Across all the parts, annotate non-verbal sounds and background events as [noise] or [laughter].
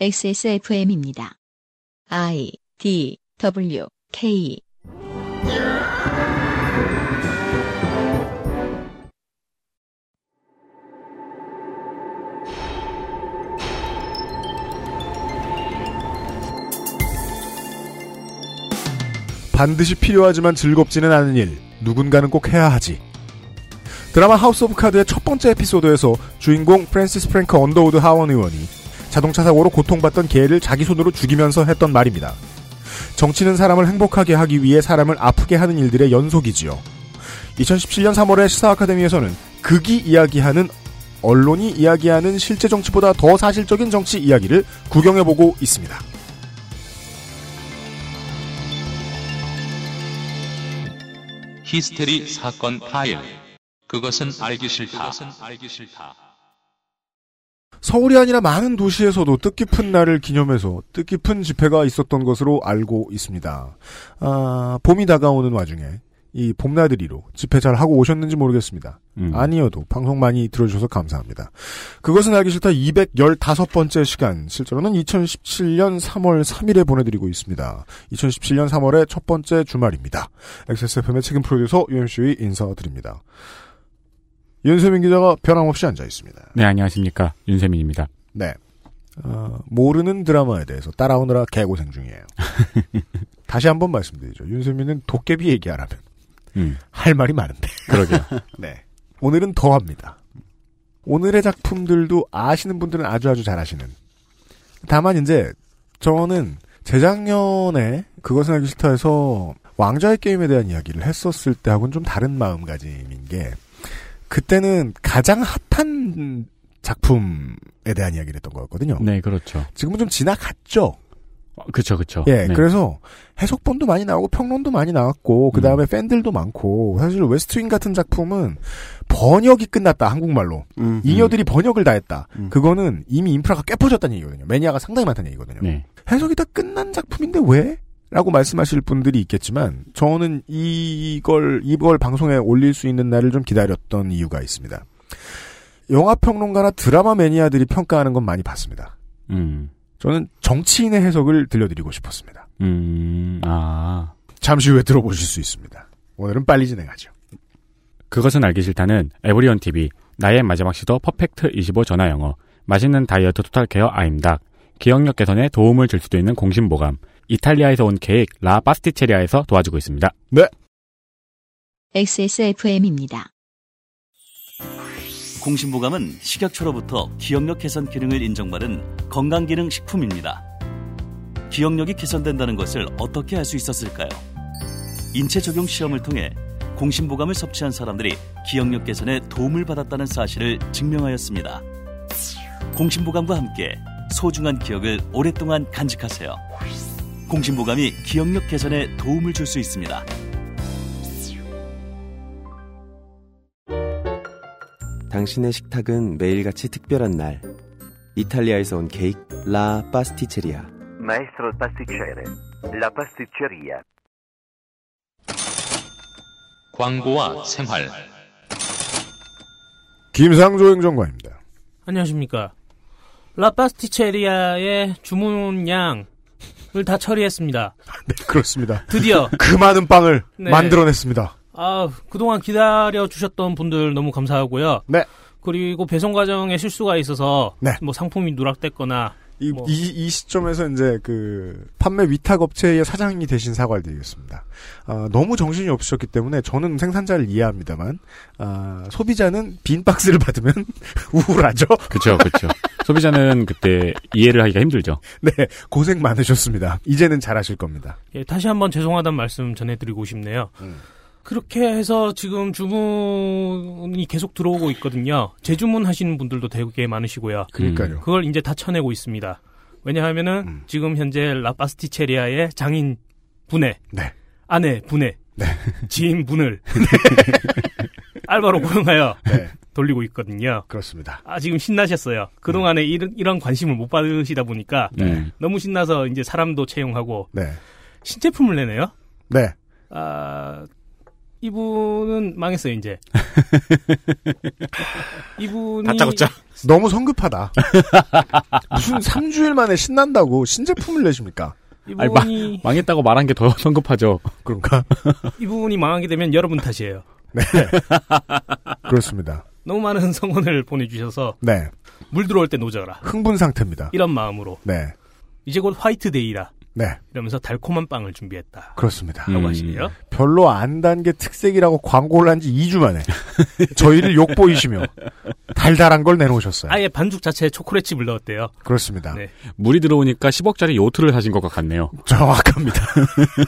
XSFM입니다. I D W K 반드시 필요하지만 즐겁지는 않은 일. 누군가는 꼭 해야 하지. 드라마 하우스 오브 카드의 첫 번째 에피소드에서 주인공 프랜시스 프랭크 언더우드 하원 의원이 자동차 사고로 고통받던 개를 자기 손으로 죽이면서 했던 말입니다. 정치는 사람을 행복하게 하기 위해 사람을 아프게 하는 일들의 연속이지요. 2017년 3월에 시사 아카데미에서는 극이 이야기하는 언론이 이야기하는 실제 정치보다 더 사실적인 정치 이야기를 구경해보고 있습니다. 히스테리 사건 파일. 그것은 알기 싫다. 서울이 아니라 많은 도시에서도 뜻깊은 날을 기념해서 뜻깊은 집회가 있었던 것으로 알고 있습니다. 아, 봄이 다가오는 와중에 이 봄나들이로 집회 잘 하고 오셨는지 모르겠습니다. 음. 아니어도 방송 많이 들어주셔서 감사합니다. 그것은 알기 싫다 215번째 시간, 실제로는 2017년 3월 3일에 보내드리고 있습니다. 2017년 3월의 첫 번째 주말입니다. XSFM의 책임 프로듀서 UMC의 인사드립니다. 윤세민 기자가 변함없이 앉아 있습니다. 네, 안녕하십니까. 윤세민입니다. 네. 어, 모르는 드라마에 대해서 따라오느라 개고생 중이에요. [laughs] 다시 한번 말씀드리죠. 윤세민은 도깨비 얘기하라면 음, 할 말이 많은데. 그러게요. [laughs] 네. 오늘은 더 합니다. 오늘의 작품들도 아시는 분들은 아주 아주 잘 아시는. 다만 이제 저는 재작년에 그것은 알기 싫다에서 왕좌의 게임에 대한 이야기를 했었을 때하고는 좀 다른 마음가짐인 게 그때는 가장 핫한 작품에 대한 이야기를 했던 거였거든요. 네, 그렇죠. 지금은 좀 지나갔죠. 어, 그쵸, 그쵸. 예, 네. 그래서 해석본도 많이 나오고 평론도 많이 나왔고 그 다음에 팬들도 많고 사실 웨스트윙 같은 작품은 번역이 끝났다 한국말로 음. 잉여들이 번역을 다 했다. 음. 그거는 이미 인프라가 깨 퍼졌다는 얘기거든요. 매니아가 상당히 많다는 얘기거든요. 네. 해석이 다 끝난 작품인데 왜? 라고 말씀하실 분들이 있겠지만 저는 이걸 이걸 방송에 올릴 수 있는 날을 좀 기다렸던 이유가 있습니다. 영화 평론가나 드라마 매니아들이 평가하는 건 많이 봤습니다. 음, 저는 정치인의 해석을 들려드리고 싶었습니다. 음, 아. 잠시 후에 들어보실 수 있습니다. 오늘은 빨리 진행하죠. 그것은 알기 싫다는 에브리온 TV, 나의 마지막 시도 퍼펙트 25 전화 영어, 맛있는 다이어트 토탈 케어 아임닭, 기억력 개선에 도움을 줄 수도 있는 공신보감, 이탈리아에서 온 케이크 라 파스티체리아에서 도와주고 있습니다. XSFM입니다. 공신보감은 식약처로부터 기억력 개선 기능을 인정받은 건강기능 식품입니다. 기억력이 개선된다는 것을 어떻게 알 수 있었을까요? 인체 적용 시험을 통해 공신보감을 섭취한 사람들이 기억력 개선에 도움을 받았다는 사실을 증명하였습니다. 공신보감과 함께 소중한 기억을 오랫동안 간직하세요. 공신보감이 기억력 개선에 도움을 줄 수 있습니다. 당신의 식탁은 매일같이 특별한 날. 이탈리아에서 온 케이크 라 파스티체리아. Maestro pasticcere, la pasticceria. 광고와 생활. 김상조 행정관입니다. 안녕하십니까. 라파스티체리아의 주문량을 다 처리했습니다. [laughs] 네, 그렇습니다. 드디어, [laughs] 그 많은 빵을 네. 만들어냈습니다. 아, 그동안 기다려 주셨던 분들 너무 감사하고요. 네. 그리고 배송 과정에 실수가 있어서, 네. 뭐 상품이 누락됐거나, 이, 뭐. 이, 이 시점에서 이제 그 판매 위탁 업체의 사장이 대신 사과를 드리겠습니다. 아, 너무 정신이 없으셨기 때문에 저는 생산자를 이해합니다만 아, 소비자는 빈 박스를 [laughs] 받으면 우울하죠. 그쵸, 그쵸. 소비자는 그때 이해를 하기가 힘들죠. [laughs] 네, 고생 많으셨습니다. 이제는 잘하실 겁니다. 예, 다시 한번 죄송하다는 말씀 전해드리고 싶네요. 음. 그렇게 해서 지금 주문이 계속 들어오고 있거든요. 재주문 하시는 분들도 되게 많으시고요. 그러니까요. 그걸 이제 다 쳐내고 있습니다. 왜냐하면은 음. 지금 현재 라파스티체리아의 장인 분의 네. 아내 분의 네. 지인 분을 [laughs] 알바로 고용하여 네, [laughs] 돌리고 있거든요. 그렇습니다. 아 지금 신나셨어요. 그 동안에 이런 이런 관심을 못 받으시다 보니까 음. 너무 신나서 이제 사람도 채용하고 네, 신제품을 내네요. 네, 아 이분은 망했어요 이제. [laughs] 이분이 다짜고짜. 너무 성급하다. [laughs] 무슨 3주일 만에 신난다고 신제품을 내십니까? 아니, 마- 이분이 망했다고 말한 게 더 성급하죠. 그런가? 이분이 망하게 되면 여러분 탓이에요. [laughs] 그렇습니다. 너무 많은 성원을 보내주셔서 네. 물 들어올 때 노져라 흥분 상태입니다. 이런 마음으로 네. 이제 곧 화이트데이라 네. 이러면서 달콤한 빵을 준비했다. 그렇습니다. 라고 음. 하시네요. 별로 안 단 게 특색이라고 광고를 한 지 2주 만에 [laughs] 저희를 욕보이시며 달달한 걸 내놓으셨어요. 아예 반죽 자체에 초콜릿칩을 넣었대요. 그렇습니다. 네. 물이 들어오니까 10억짜리 요트를 사신 것 같네요. 정확합니다.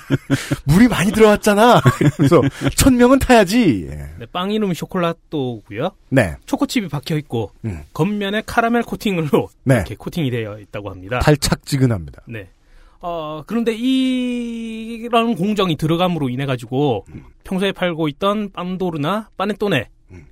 [laughs] 물이 많이 들어왔잖아. 그래서 천 명은 타야지. 예. 네, 빵 이름 쇼콜라또고요. 네. 초코칩이 박혀 있고 음. 겉면에 카라멜 코팅으로 네. 이렇게 코팅이 되어 있다고 합니다. 탈착지근합니다. 네. 어, 그런데 이런 공정이 들어감으로 인해 가지고 평소에 팔고 있던 빰도르나 빠네토네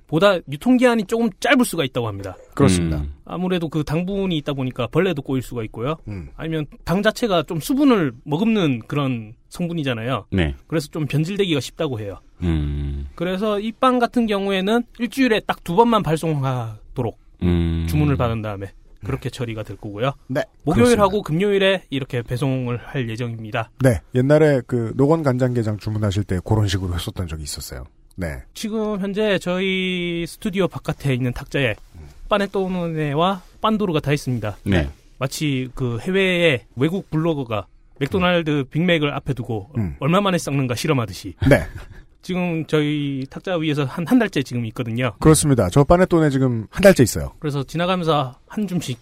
보다 유통기한이 조금 짧을 수가 있다고 합니다. 그렇습니다. 음. 아무래도 그 당분이 있다 보니까 벌레도 꼬일 수가 있고요. 음. 아니면 당 자체가 좀 수분을 머금는 그런 성분이잖아요. 네. 그래서 좀 변질되기가 쉽다고 해요. 음. 그래서 이 빵 같은 경우에는 일주일에 딱 두 번만 발송하도록 음. 주문을 받은 다음에 그렇게 처리가 될 거고요. 네. 목요일하고 금요일에 이렇게 배송을 할 예정입니다. 네. 옛날에 그 노건 간장게장 주문하실 때 그런 식으로 했었던 적이 있었어요. 네. 지금 현재 저희 스튜디오 바깥에 있는 탁자에 빠네토네와 빤도르가 다 있습니다. 네. 마치 그 해외의 외국 블로거가 맥도날드 빅맥을 앞에 두고 음. 얼마 만에 썩는가 실험하듯이 네. 지금 저희 탁자 위에서 한 한 달째 지금 있거든요. 그렇습니다. 저 빠네톤에 지금 한 달째 있어요. 그래서 지나가면서 한 줌씩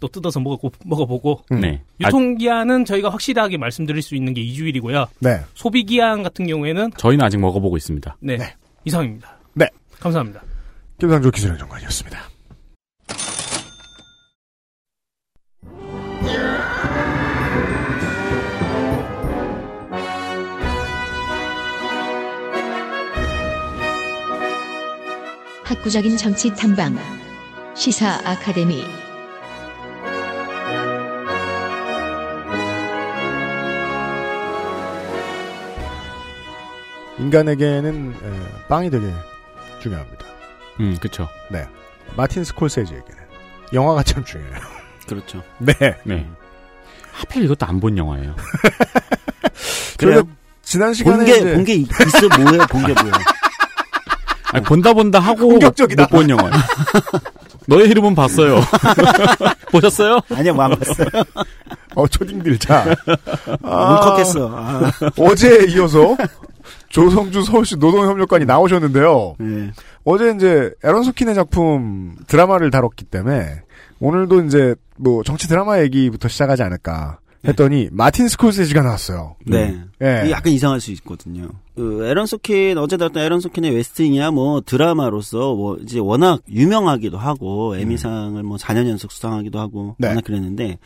또 뜯어서 먹어 먹어보고 음. 네. 아, 유통기한은 저희가 확실하게 말씀드릴 수 있는 게 2주일이고요. 네. 소비기한 같은 경우에는 저희는 아직 먹어보고 있습니다. 네, 네. 이상입니다. 네. 감사합니다. 김상조 기술행정관이었습니다. 학구적인 정치 탐방 시사 아카데미 인간에게는 에, 빵이 되게 중요합니다. 음, 그쵸. 네. 마틴 스콜세지에게는 영화가 참 중요해요. 그렇죠. [laughs] 네. 네. 하필 이것도 안 본 영화예요. [laughs] 그래요. 저희가 지난 시간에 본게 이제 본게 있어 뭐예요? 본 게 뭐예요? 아니, 본다 본다 하고 공격적이다. 못 본 영화. [laughs] 너의 이름은 봤어요. [laughs] 보셨어요? 아니요, 뭐안 봤어요. [laughs] 어 초딩들 자 아, 울컥했어. 아, 어제에 이어서 조성주 서울시 노동협력관이 나오셨는데요. 네. 어제 이제 에런 소킨의 작품 드라마를 다뤘기 때문에 오늘도 이제 뭐 정치 드라마 얘기부터 시작하지 않을까 했더니 마틴 스콜세지가 나왔어요. 네. 예. 이게 약간 이상할 수 있거든요. 그 애런 소킨 어제 다뤘던 애런 소킨의 웨스트윙이야 뭐 드라마로서 뭐 이제 워낙 유명하기도 하고 에미상을 뭐 4년 연속 수상하기도 하고 네. 워낙 그랬는데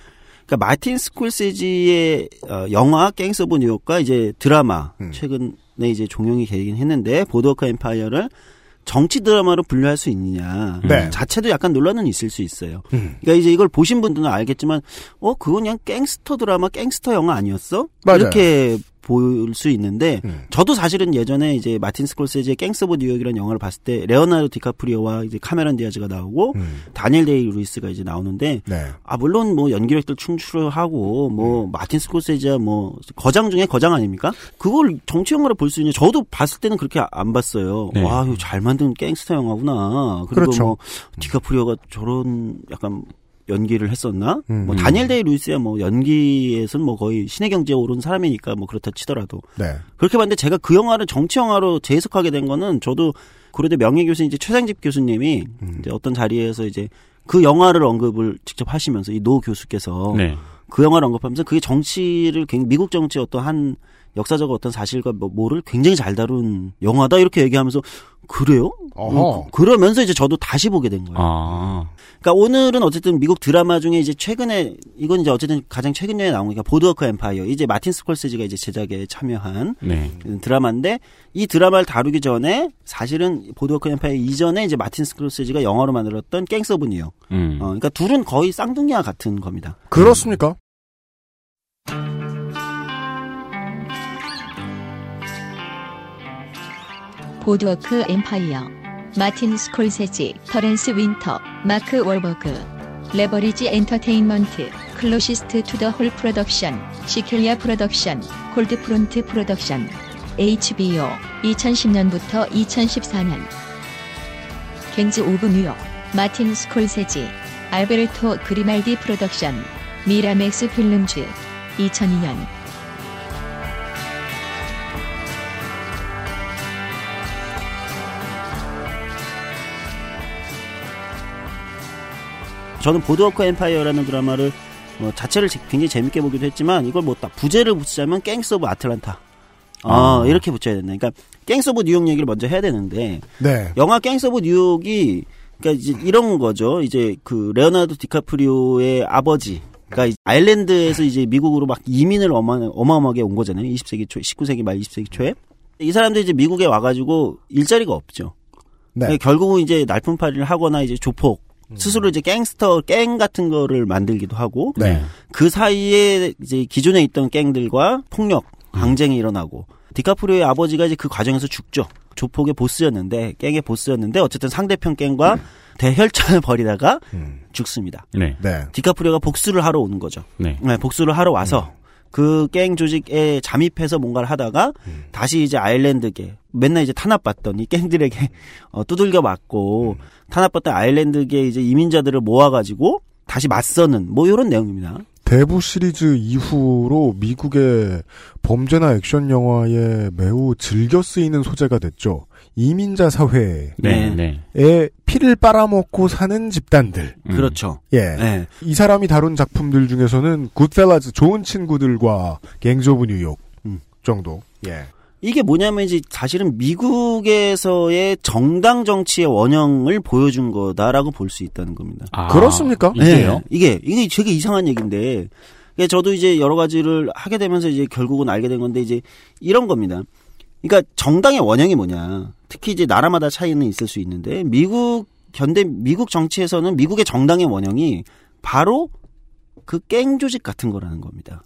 그러니까 마틴 스콜세지의 어, 영화 갱스 오브 뉴욕과 이제 드라마 음. 최근에 이제 종영이 되긴 했는데 보드워크 엠파이어를 정치 드라마로 분류할 수 있느냐 네. 자체도 약간 논란은 있을 수 있어요. 음. 그러니까 이제 이걸 보신 분들은 알겠지만 어 그건 그냥 갱스터 드라마 갱스터 영화 아니었어? 맞아요. 이렇게 볼수 있는데 음. 저도 사실은 예전에 이제 마틴 스콜세지의 갱스 오브 뉴욕이라는 영화를 봤을 때 레오나르도 디카프리오와 이제 카메론 디아즈가 나오고 음. 다니엘 데이 루이스가 이제 나오는데 네. 아 물론 뭐 연기력들 출중하고 뭐 마틴 스콜세지야 뭐 거장 중에 거장 아닙니까? 그걸 정치 영화로 볼 수 있냐? 저도 봤을 때는 그렇게 안 봤어요. 네. 와, 이거 잘 만든 갱스터 영화구나. 그리고 그렇죠. 뭐 디카프리오가 저런 약간 연기를 했었나? 음. 뭐 다니엘 데이 루이스야 뭐 연기에서는 뭐 거의 신의 경지에 오른 사람이니까 뭐 그렇다 치더라도 네. 그렇게 봤는데 제가 그 영화를 정치 영화로 재해석하게 된 거는 저도 고려대 명예 교수인 이제 최상집 교수님이 음. 이제 어떤 자리에서 이제 그 영화를 언급을 직접 하시면서 이 노 교수께서 네. 그 영화를 언급하면서 그게 정치를 굉장히 미국 정치 어떤 한 역사적 어떤 사실과 뭐- 뭐를 굉장히 잘 다룬 영화다 이렇게 얘기하면서 그래요? 어허. 음, 그- 그러면서 이제 저도 다시 보게 된 거예요. 아. 그러니까 오늘은 어쨌든 미국 드라마 중에 이제 최근에 이건 이제 어쨌든 가장 최근에 나온 거니까 보드워크 엠파이어 이제 마틴 스콜세지가 이제 제작에 참여한 네. 드라마인데 이 드라마를 다루기 전에 사실은 보드워크 엠파이어 이전에 이제 마틴 스콜세지가 영화로 만들었던 갱스 오브 뉴욕. 음. 어, 그러니까 둘은 거의 쌍둥이와 같은 겁니다. 그렇습니까? 보드워크 엠파이어, 마틴 스콜세지, 테렌스 윈터, 마크 월버그, 레버리지 엔터테인먼트, Closest to the Hole Productions, 시켈리아 production, 골드프론트 production, HBO, 2010년부터 2014년. 갱즈 오브 뉴욕, 마틴 스콜세지, 알베르토 그리말디 production, 미라맥스 필름즈, 2002년. 저는 보드워크 엠파이어라는 드라마를 뭐 자체를 제- 굉장히 재밌게 보기도 했지만 이걸 뭐 딱 부제를 붙이자면 갱스 오브 아틀란타. 아, 아. 이렇게 붙여야 된다. 그러니까 갱스 오브 뉴욕 얘기를 먼저 해야 되는데 네. 영화 갱스 오브 뉴욕이 그러니까 이제 이런 거죠. 이제 그 레오나르도 디카프리오의 아버지 그러니까 이제 아일랜드에서 이제 미국으로 막 이민을 어마, 어마어마하게 온 거잖아요. 20세기 초, 19세기 말 20세기 초에. 이 사람들이 이제 미국에 와가지고 일자리가 없죠. 네. 네, 결국은 이제 날품팔이를 하거나 이제 조폭 스스로 이제 갱스터 갱 같은 거를 만들기도 하고 네. 그 사이에 이제 기존에 있던 갱들과 폭력 항쟁이 일어나고 디카프리오의 아버지가 이제 그 과정에서 죽죠. 조폭의 보스였는데 갱의 보스였는데 어쨌든 상대편 갱과 대혈전을 벌이다가 음. 죽습니다. 네. 네. 디카프리오가 복수를 하러 오는 거죠. 네. 네, 복수를 하러 와서 그 갱 조직에 잠입해서 뭔가를 하다가 다시 이제 아일랜드계 맨날 이제 탄압받던 이 갱들에게 [laughs] 어, 두들겨 맞고 탄압받던 아일랜드계 이제 이민자들을 모아가지고 다시 맞서는 뭐 이런 내용입니다. 대부 시리즈 이후로 미국의 범죄나 액션 영화에 매우 즐겨 쓰이는 소재가 됐죠. 이민자 사회에 네. 네. 네. 피를 빨아먹고 사는 집단들. 음. 그렇죠. 예. 네. 이 사람이 다룬 작품들 중에서는 굿펠라즈 좋은 친구들과 갱즈 오브 뉴욕 음. 정도. 예. 이게 뭐냐면 이제 사실은 미국에서의 정당 정치의 원형을 보여준 거다라고 볼 수 있다는 겁니다. 아, 그렇습니까? 이게요? 네, 이게 이게 되게 이상한 얘기인데 저도 이제 여러 가지를 하게 되면서 이제 결국은 알게 된 건데 이제 이런 겁니다. 그러니까 정당의 원형이 뭐냐. 특히 이제 나라마다 차이는 있을 수 있는데 미국 현대 미국 정치에서는 미국의 정당의 원형이 바로 그 깽 조직 같은 거라는 겁니다.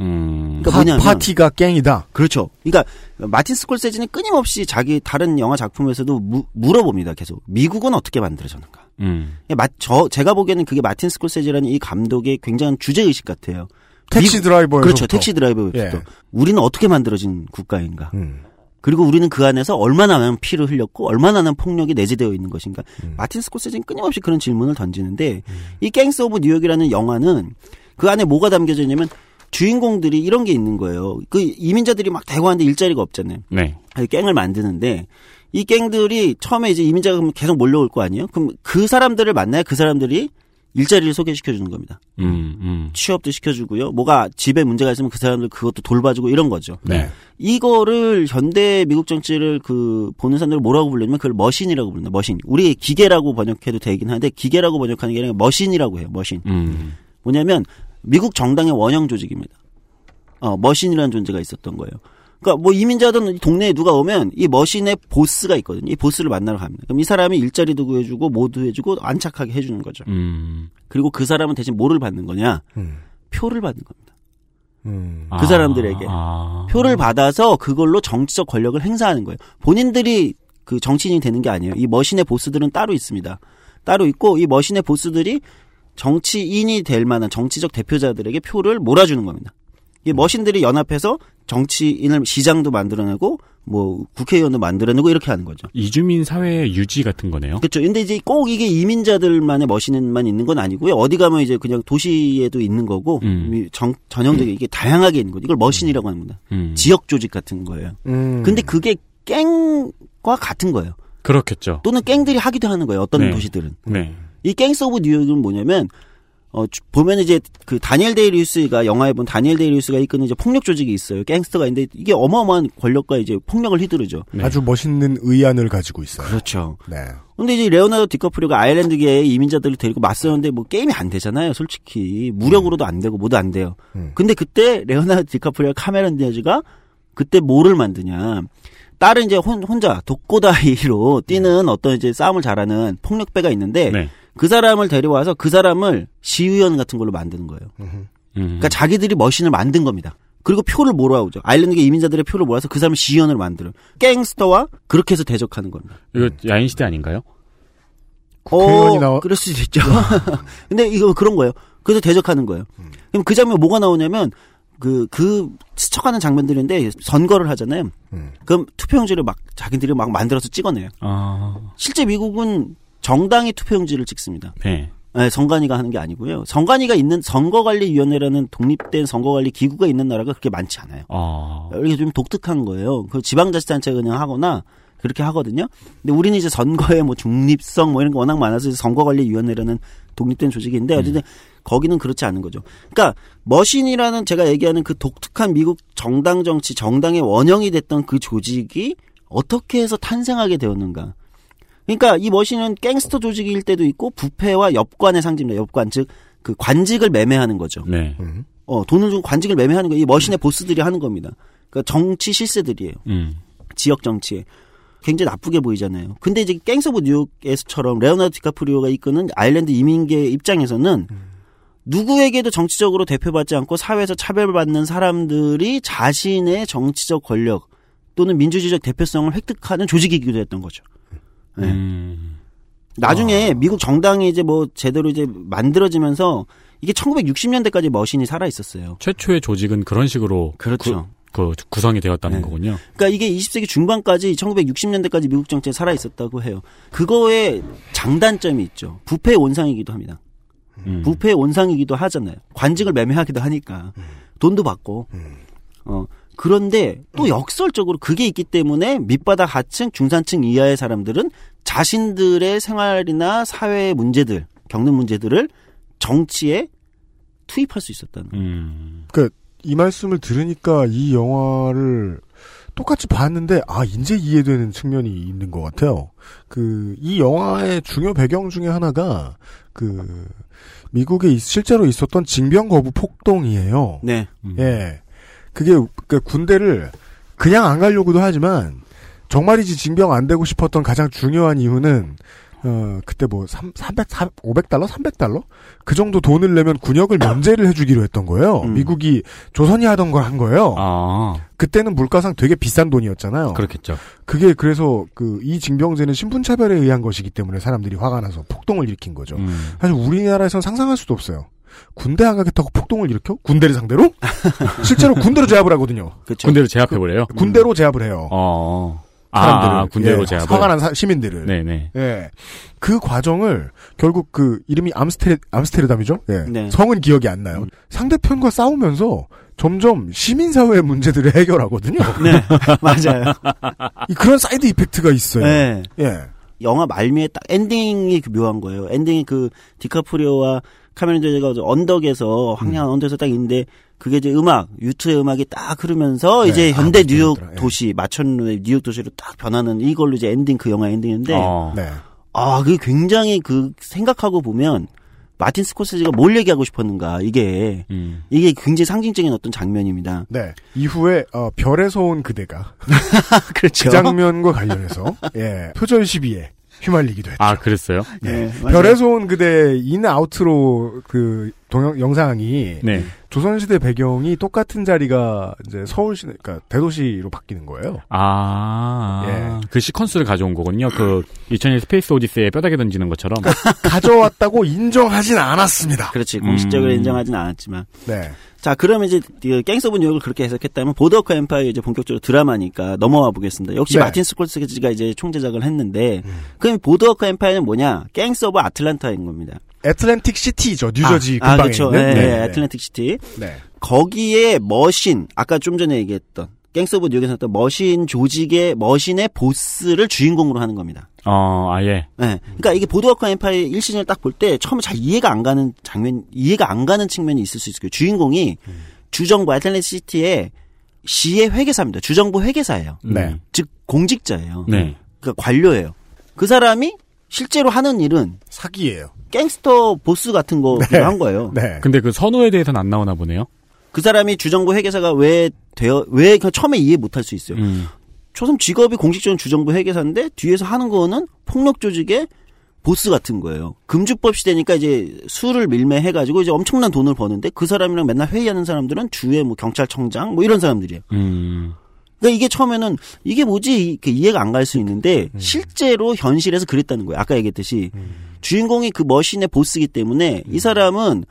음. 그러니까 파, 뭐냐면 파티가 갱이다. 그렇죠. 그러니까 마틴 스콜세지는 끊임없이 자기 다른 영화 작품에서도 무- 물어봅니다. 계속 미국은 어떻게 만들어졌는가. 음. 마, 저 제가 보기에는 그게 마틴 스콜세지라는 이 감독의 굉장한 주제 의식 같아요. 택시 드라이버에서 그렇죠. 택시 드라이버부터 예. 우리는 어떻게 만들어진 국가인가. 음. 그리고 우리는 그 안에서 얼마나 많은 피를 흘렸고 얼마나 많은 폭력이 내재되어 있는 것인가. 음. 마틴 스콜세지는 끊임없이 그런 질문을 던지는데 이 갱스 오브 뉴욕이라는 영화는 그 안에 뭐가 담겨져 있냐면 주인공들이 이런 게 있는 거예요. 그 이민자들이 막 대구하는데 일자리가 없잖아요. 네. 이 갱을 만드는데 이 갱들이 처음에 이제 이민자가 계속 몰려올 거 아니에요? 그럼 그 사람들을 만나야 그 사람들이 일자리를 소개시켜 주는 겁니다. 음, 음. 취업도 시켜주고요. 뭐가 집에 문제가 있으면 그 사람들 그것도 돌봐주고 이런 거죠. 네. 이거를 현대 미국 정치를 그 보는 사람들 뭐라고 부르냐면 그걸 machine이라고 부른다. machine. 우리 기계라고 번역해도 되긴 하는데 기계라고 번역하는 게 아니라 machine이라고 해요. machine. 음. 뭐냐면 미국 정당의 원형 조직입니다. 어, 머신이라는 존재가 있었던 거예요. 그러니까 뭐 이민자든 이 동네에 누가 오면 이 머신의 보스가 있거든요. 이 보스를 만나러 갑니다. 그럼 이 사람이 일자리도 구해주고 뭐도 해주고 안착하게 해주는 거죠. 음. 그리고 그 사람은 대신 뭐를 받는 거냐? 음. 표를 받는 겁니다. 음. 그 사람들에게. 아. 표를 받아서 그걸로 정치적 권력을 행사하는 거예요. 본인들이 그 정치인이 되는 게 아니에요. 이 머신의 보스들은 따로 있습니다. 따로 있고 이 머신의 보스들이 정치인이 될 만한 정치적 대표자들에게 표를 몰아주는 겁니다. 이 머신들이 연합해서 정치인을 시장도 만들어내고 뭐 국회의원도 만들어내고 이렇게 하는 거죠. 이주민 사회의 유지 같은 거네요. 그렇죠. 근데 이제 꼭 이게 이민자들만의 머신만 있는 건 아니고요. 어디 가면 이제 그냥 도시에도 있는 거고 음. 이 정, 전형적인 이게 다양하게 있는 거죠. 이걸 머신이라고 합니다. 음. 지역 조직 같은 거예요. 음. 근데 그게 갱과 같은 거예요. 그렇겠죠. 또는 갱들이 하기도 하는 거예요. 어떤 네. 도시들은. 네. 이 갱스 오브 뉴욕은 뭐냐면 어 주- 보면 이제 그 다니엘 데이 루이스가 영화에 본 다니엘 데이 루이스가 이끄는 이제 폭력 조직이 있어요. 갱스터가 있는데 이게 어마어마한 권력과 이제 폭력을 휘두르죠. 네. 아주 멋있는 의안을 가지고 있어요. 그렇죠. 네. 근데 이제 레오나르도 디카프리오가 아일랜드계의 이민자들을 데리고 맞서는데 뭐 게임이 안 되잖아요. 솔직히 무력으로도 안 되고 뭐도 안 돼요. 음. 근데 그때 레오나르도 디카프리오와 카메론 디아즈가 그때 뭐를 만드냐? 딸은 이제 혼, 혼자 독고다이로 뛰는 어떤 이제 싸움을 잘하는 폭력배가 있는데 네. 그 사람을 데려와서 그 사람을 시의원 같은 걸로 만드는 거예요. 음. 그러니까 자기들이 머신을 만든 겁니다. 그리고 표를 몰아오죠. 아일랜드계 이민자들의 표를 몰아서 그 사람을 시연을 만들어요. 갱스터와 그렇게 해서 대적하는 겁니다. 이거 야인 시대 아닌가요? 국회의원이 나와- 그럴 수도 있죠. [laughs] 근데 이거 그런 거예요. 그래서 대적하는 거예요. 음. 그럼 그 장면 뭐가 나오냐면 그, 그, 스쳐가는 장면들인데 선거를 하잖아요. 음. 그럼 투표용지를 막 자기들이 막 만들어서 찍어내요. 아, 실제 미국은 정당이 투표용지를 찍습니다. 네. 네, 선관위가 하는 게 아니고요. 선관위가 있는 선거관리위원회라는 독립된 선거관리 기구가 있는 나라가 그렇게 많지 않아요. 아, 이게 좀 독특한 거예요. 그 지방자치단체가 그냥 하거나 그렇게 하거든요. 근데 우리는 이제 선거에 뭐 중립성 뭐 이런 게 워낙 많아서 선거관리위원회라는 독립된 조직인데 어쨌든 거기는 그렇지 않은 거죠. 그러니까 machine이라는 제가 얘기하는 그 독특한 미국 정당 정치, 정당의 원형이 됐던 그 조직이 어떻게 해서 탄생하게 되었는가. 그러니까 이 machine은 갱스터 조직일 때도 있고 부패와 엽관의 상징입니다. 엽관 즉 그 관직을 매매하는 거죠. 네. 어, 돈을 주고 관직을 매매하는 거예요. 이 machine의 보스들이 하는 겁니다. 그러니까 정치 실세들이에요. 음. 지역 정치에. 굉장히 나쁘게 보이잖아요. 근데 이제 갱스 오브 뉴욕에서처럼 레오나르도 디카프리오가 이끄는 아일랜드 이민계 입장에서는 누구에게도 정치적으로 대표받지 않고 사회에서 차별받는 사람들이 자신의 정치적 권력 또는 민주주의적 대표성을 획득하는 조직이기도 했던 거죠. 네. 음. 나중에 미국 정당이 이제 뭐 제대로 이제 만들어지면서 이게 1960년대까지 머신이 살아 있었어요. 최초의 조직은 그런 식으로 그렇죠. 구, 그 구성이 되었다는 네. 거군요. 그러니까 이게 20세기 중반까지 1960년대까지 미국 정치에 살아 있었다고 해요. 그거에 장단점이 있죠. 부패의 온상이기도 합니다. 음. 부패의 온상이기도 하잖아요. 관직을 매매하기도 하니까 돈도 받고. 어 그런데 또 역설적으로 그게 있기 때문에 밑바닥 하층, 중산층 이하의 사람들은 자신들의 생활이나 사회의 문제들, 겪는 문제들을 정치에 투입할 수 있었다는. 거예요. 음. 이 말씀을 들으니까 이 영화를 똑같이 봤는데 아 이제 이해되는 측면이 있는 것 같아요. 그 이 영화의 중요 배경 중에 하나가 그 미국에 있- 실제로 있었던 징병 거부 폭동이에요. 네. 음. 예, 그게 그 군대를 그냥 안 가려고도 하지만 정말이지 징병 안 되고 싶었던 가장 중요한 이유는 어 그때 뭐 3, 300, 500달러, 300달러 그 정도 돈을 내면 군역을 면제를 해주기로 했던 거예요. 음. 미국이 조선이 하던 걸 한 거예요. 아, 그때는 물가상 되게 비싼 돈이었잖아요. 그렇겠죠. 그게 그래서 그 이 징병제는 신분 차별에 의한 것이기 때문에 사람들이 화가 나서 폭동을 일으킨 거죠. 음. 사실 우리나라에선 상상할 수도 없어요. 군대 안 가겠다고 폭동을 일으켜? 군대를 상대로? [laughs] 실제로 군대로 제압을 하거든요. 그렇죠. 군대를 제압해버려요? 군대로 제압을 해요. 어. 사람들을. 아, 군대로 예, 제압을. 화가 난 사- 시민들을. 네네. 예. 그 과정을 결국 그 이름이 암스테르 암스테르담이죠. 예. 네. 성은 기억이 안 나요. 상대편과 싸우면서 점점 시민사회의 문제들을 해결하거든요. [laughs] 네. [laughs] 맞아요. 이 그런 side effect가 있어요. 네. 예. 영화 말미에 딱 엔딩이 그 묘한 거예요. 엔딩이 그 디카프리오와 카메론 디아즈가 언덕에서 황량한 언덕에서 딱 있는데 그게 이제 음악 U2의 음악이 딱 흐르면서 네. 이제 아, 현대 맞다, 뉴욕 맞다. 예. 도시 마천루의 뉴욕 도시로 딱 변하는 이걸로 이제 엔딩 그 영화 엔딩인데 어. 네. 아 그게 굉장히 그 생각하고 보면 마틴 스코세지가 뭘 얘기하고 싶었는가 이게 음. 이게 굉장히 상징적인 어떤 장면입니다. 네. 이후에 어, 별에서 온 그대가 [laughs] 그렇죠. 그 장면과 관련해서 예. 표절 시비에 휘말리기도 했죠. 아, 그랬어요? 네, 맞아요. 별에서 온 그대 인 아웃로 그 동영 영상이 네. 조선시대 배경이 똑같은 자리가 이제 서울시 그러니까 대도시로 바뀌는 거예요. 아, 예. 그 시퀀스를 가져온 거군요. 그 2001 스페이스 오디세이에 뼈다귀 던지는 것처럼. 가져왔다고 인정하진 않았습니다. 그렇지 공식적으로 음. 인정하진 않았지만 네. 자, 그러면 이제 그 갱스 오브 뉴욕을 그렇게 해석했다면 보드워크 엠파이어 이제 본격적으로 드라마니까 넘어와 보겠습니다. 역시 네. 마틴 스콜세지가 이제 총제작을 했는데 음. 그럼 보드워크 엠파이어는 뭐냐? 갱스 오브 아틀란타인 겁니다. 애틀랜틱 시티죠. 뉴저지 아, 아, 근방에 그렇죠. 있는. 네, 네. 애틀랜틱 시티. 네. 거기에 machine 아까 좀 전에 얘기했던 갱스 오브 뉴욕에서 했던 machine 조직의 machine의 보스를 주인공으로 하는 겁니다. 어, 아예. 네. 그러니까 이게 보드워크 엠파이어 1시즌을 딱 볼 때 처음에 잘 이해가 안 가는 장면, 이해가 안 가는 측면이 있을 수 있을 거예요. 주인공이 주정부 애틀랜틱 시티의 시의 회계사입니다. 주정부 회계사예요. 네. 즉 공직자예요. 네. 그러니까 관료예요. 그 사람이 실제로 하는 일은 사기예요. 갱스터 보스 같은 거기도 네. 한 거예요. 네. 근데 그 선호에 대해서는 안 나오나 보네요. 그 사람이 주정부 회계사가 왜 되어 왜 처음에 이해 못할 수 있어요. 음. 초선 직업이 공식적인 주정부 회계사인데 뒤에서 하는 거는 폭력 조직의 보스 같은 거예요. 금주법 시대니까 이제 수를 밀매해가지고 이제 엄청난 돈을 버는데 그 사람이랑 맨날 회의하는 사람들은 주에 뭐 경찰청장 뭐 이런 사람들이에요. 음. 그러니까 이게 처음에는 이게 뭐지 이렇게 이해가 안 갈 수 있는데 실제로 현실에서 그랬다는 거예요. 아까 얘기했듯이 주인공이 그 머신의 보스이기 때문에 이 사람은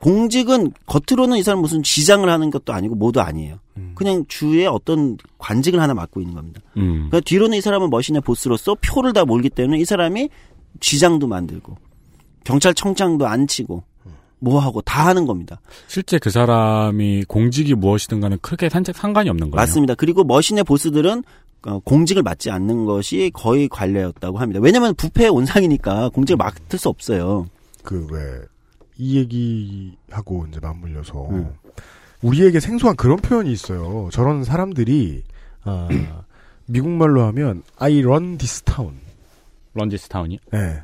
공직은 겉으로는 이 사람 무슨 지장을 하는 것도 아니고 뭐도 아니에요. 그냥 주에 어떤 관직을 하나 맡고 있는 겁니다. 음. 그러니까 뒤로는 이 사람은 머신의 보스로서 표를 다 몰기 때문에 이 사람이 지장도 만들고 경찰청장도 안 치고 뭐 하고 다 하는 겁니다. 실제 그 사람이 공직이 무엇이든 간에 크게 산- 상관이 없는 거예요. 맞습니다. 그리고 머신의 보스들은 어, 공직을 맡지 않는 것이 거의 관례였다고 합니다. 왜냐하면 부패의 온상이니까 공직을 맡을 수 없어요. 그왜 이 얘기하고 이제 맞물려서 음. 우리에게 생소한 그런 표현이 있어요. 저런 사람들이 아, 미국 말로 하면 I run this town. 런지스타운이. 예.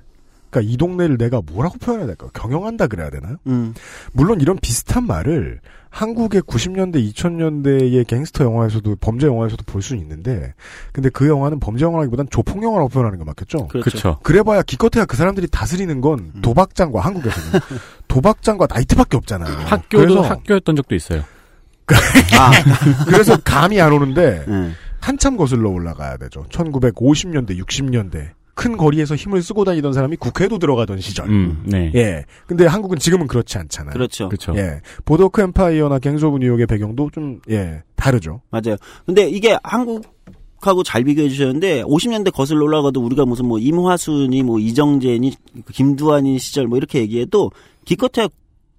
그러니까 이 동네를 내가 뭐라고 표현해야 될까요? 경영한다 그래야 되나요? 음, 물론 이런 비슷한 말을 한국의 90년대, 2000년대의 갱스터 영화에서도 범죄 영화에서도 볼 수는 있는데, 근데 그 영화는 범죄 영화라기보단 조폭 영화라고 표현하는 게 맞겠죠? 그렇죠. 그렇죠. 그래봐야 기껏해야 그 사람들이 다스리는 건 음. 도박장과 한국에서는 [laughs] 도박장과 나이트밖에 없잖아요. 학교도 그래서, 학교였던 적도 있어요. [laughs] 아, 그래서 감이 안 오는데 네. 한참 거슬러 올라가야 되죠. 1950년대, 60년대 큰 거리에서 힘을 쓰고 다니던 사람이 국회도 들어가던 시절. 음, 네. 예. 근데 한국은 지금은 그렇지 않잖아요. 그렇죠. 그렇죠. 예. 보드워크 엠파이어나 갱스 오브 뉴욕의 배경도 좀, 예, 다르죠. 맞아요. 근데 이게 한국 하고 잘 비교해 주셨는데 50년대 거슬러 올라가도 우리가 무슨 뭐 임화수니 뭐 이정재니 김두한이 시절 뭐 이렇게 얘기해도 기껏해야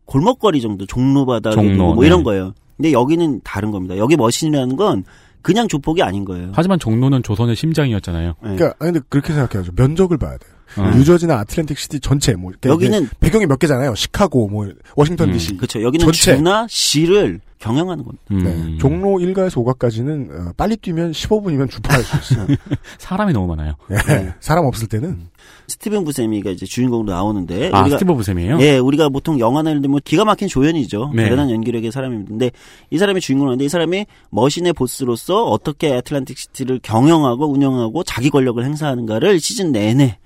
골목거리 정도 종로바다 종로, 뭐 네. 이런 거예요. 근데 여기는 다른 겁니다. 여기 머신이라는 건 그냥 조폭이 아닌 거예요. 하지만 종로는 조선의 심장이었잖아요. 네. 그러니까, 아니, 근데 그렇게 생각해야죠. 면적을 봐야 돼요. 어. 뉴저지나 아틀랜틱 시티 전체, 뭐, 이렇게 여기는 배경이 몇 개잖아요. 시카고, 뭐, 워싱턴 음, DC. 그렇죠. 여기는 전체. 주나 시를 경영하는 겁니다. 음. 네. 종로 1가에서 5가까지는, 어, 빨리 뛰면 15분이면 주파할 수 있어요. [laughs] 사람이 너무 많아요. 예. [laughs] 네. 사람 없을 때는. 스티븐 부세미가 이제 주인공으로 나오는데 아, 우리가 스티브 부세미예요? 예, 우리가 보통 영화나 이런 데 뭐 기가 막힌 조연이죠. 네. 대단한 연기력의. 근데 이 사람이 주인공인데 이 사람이 machine의 보스로서 어떻게 애틀란틱 시티를 경영하고 운영하고 자기 권력을 행사하는가를 시즌 내내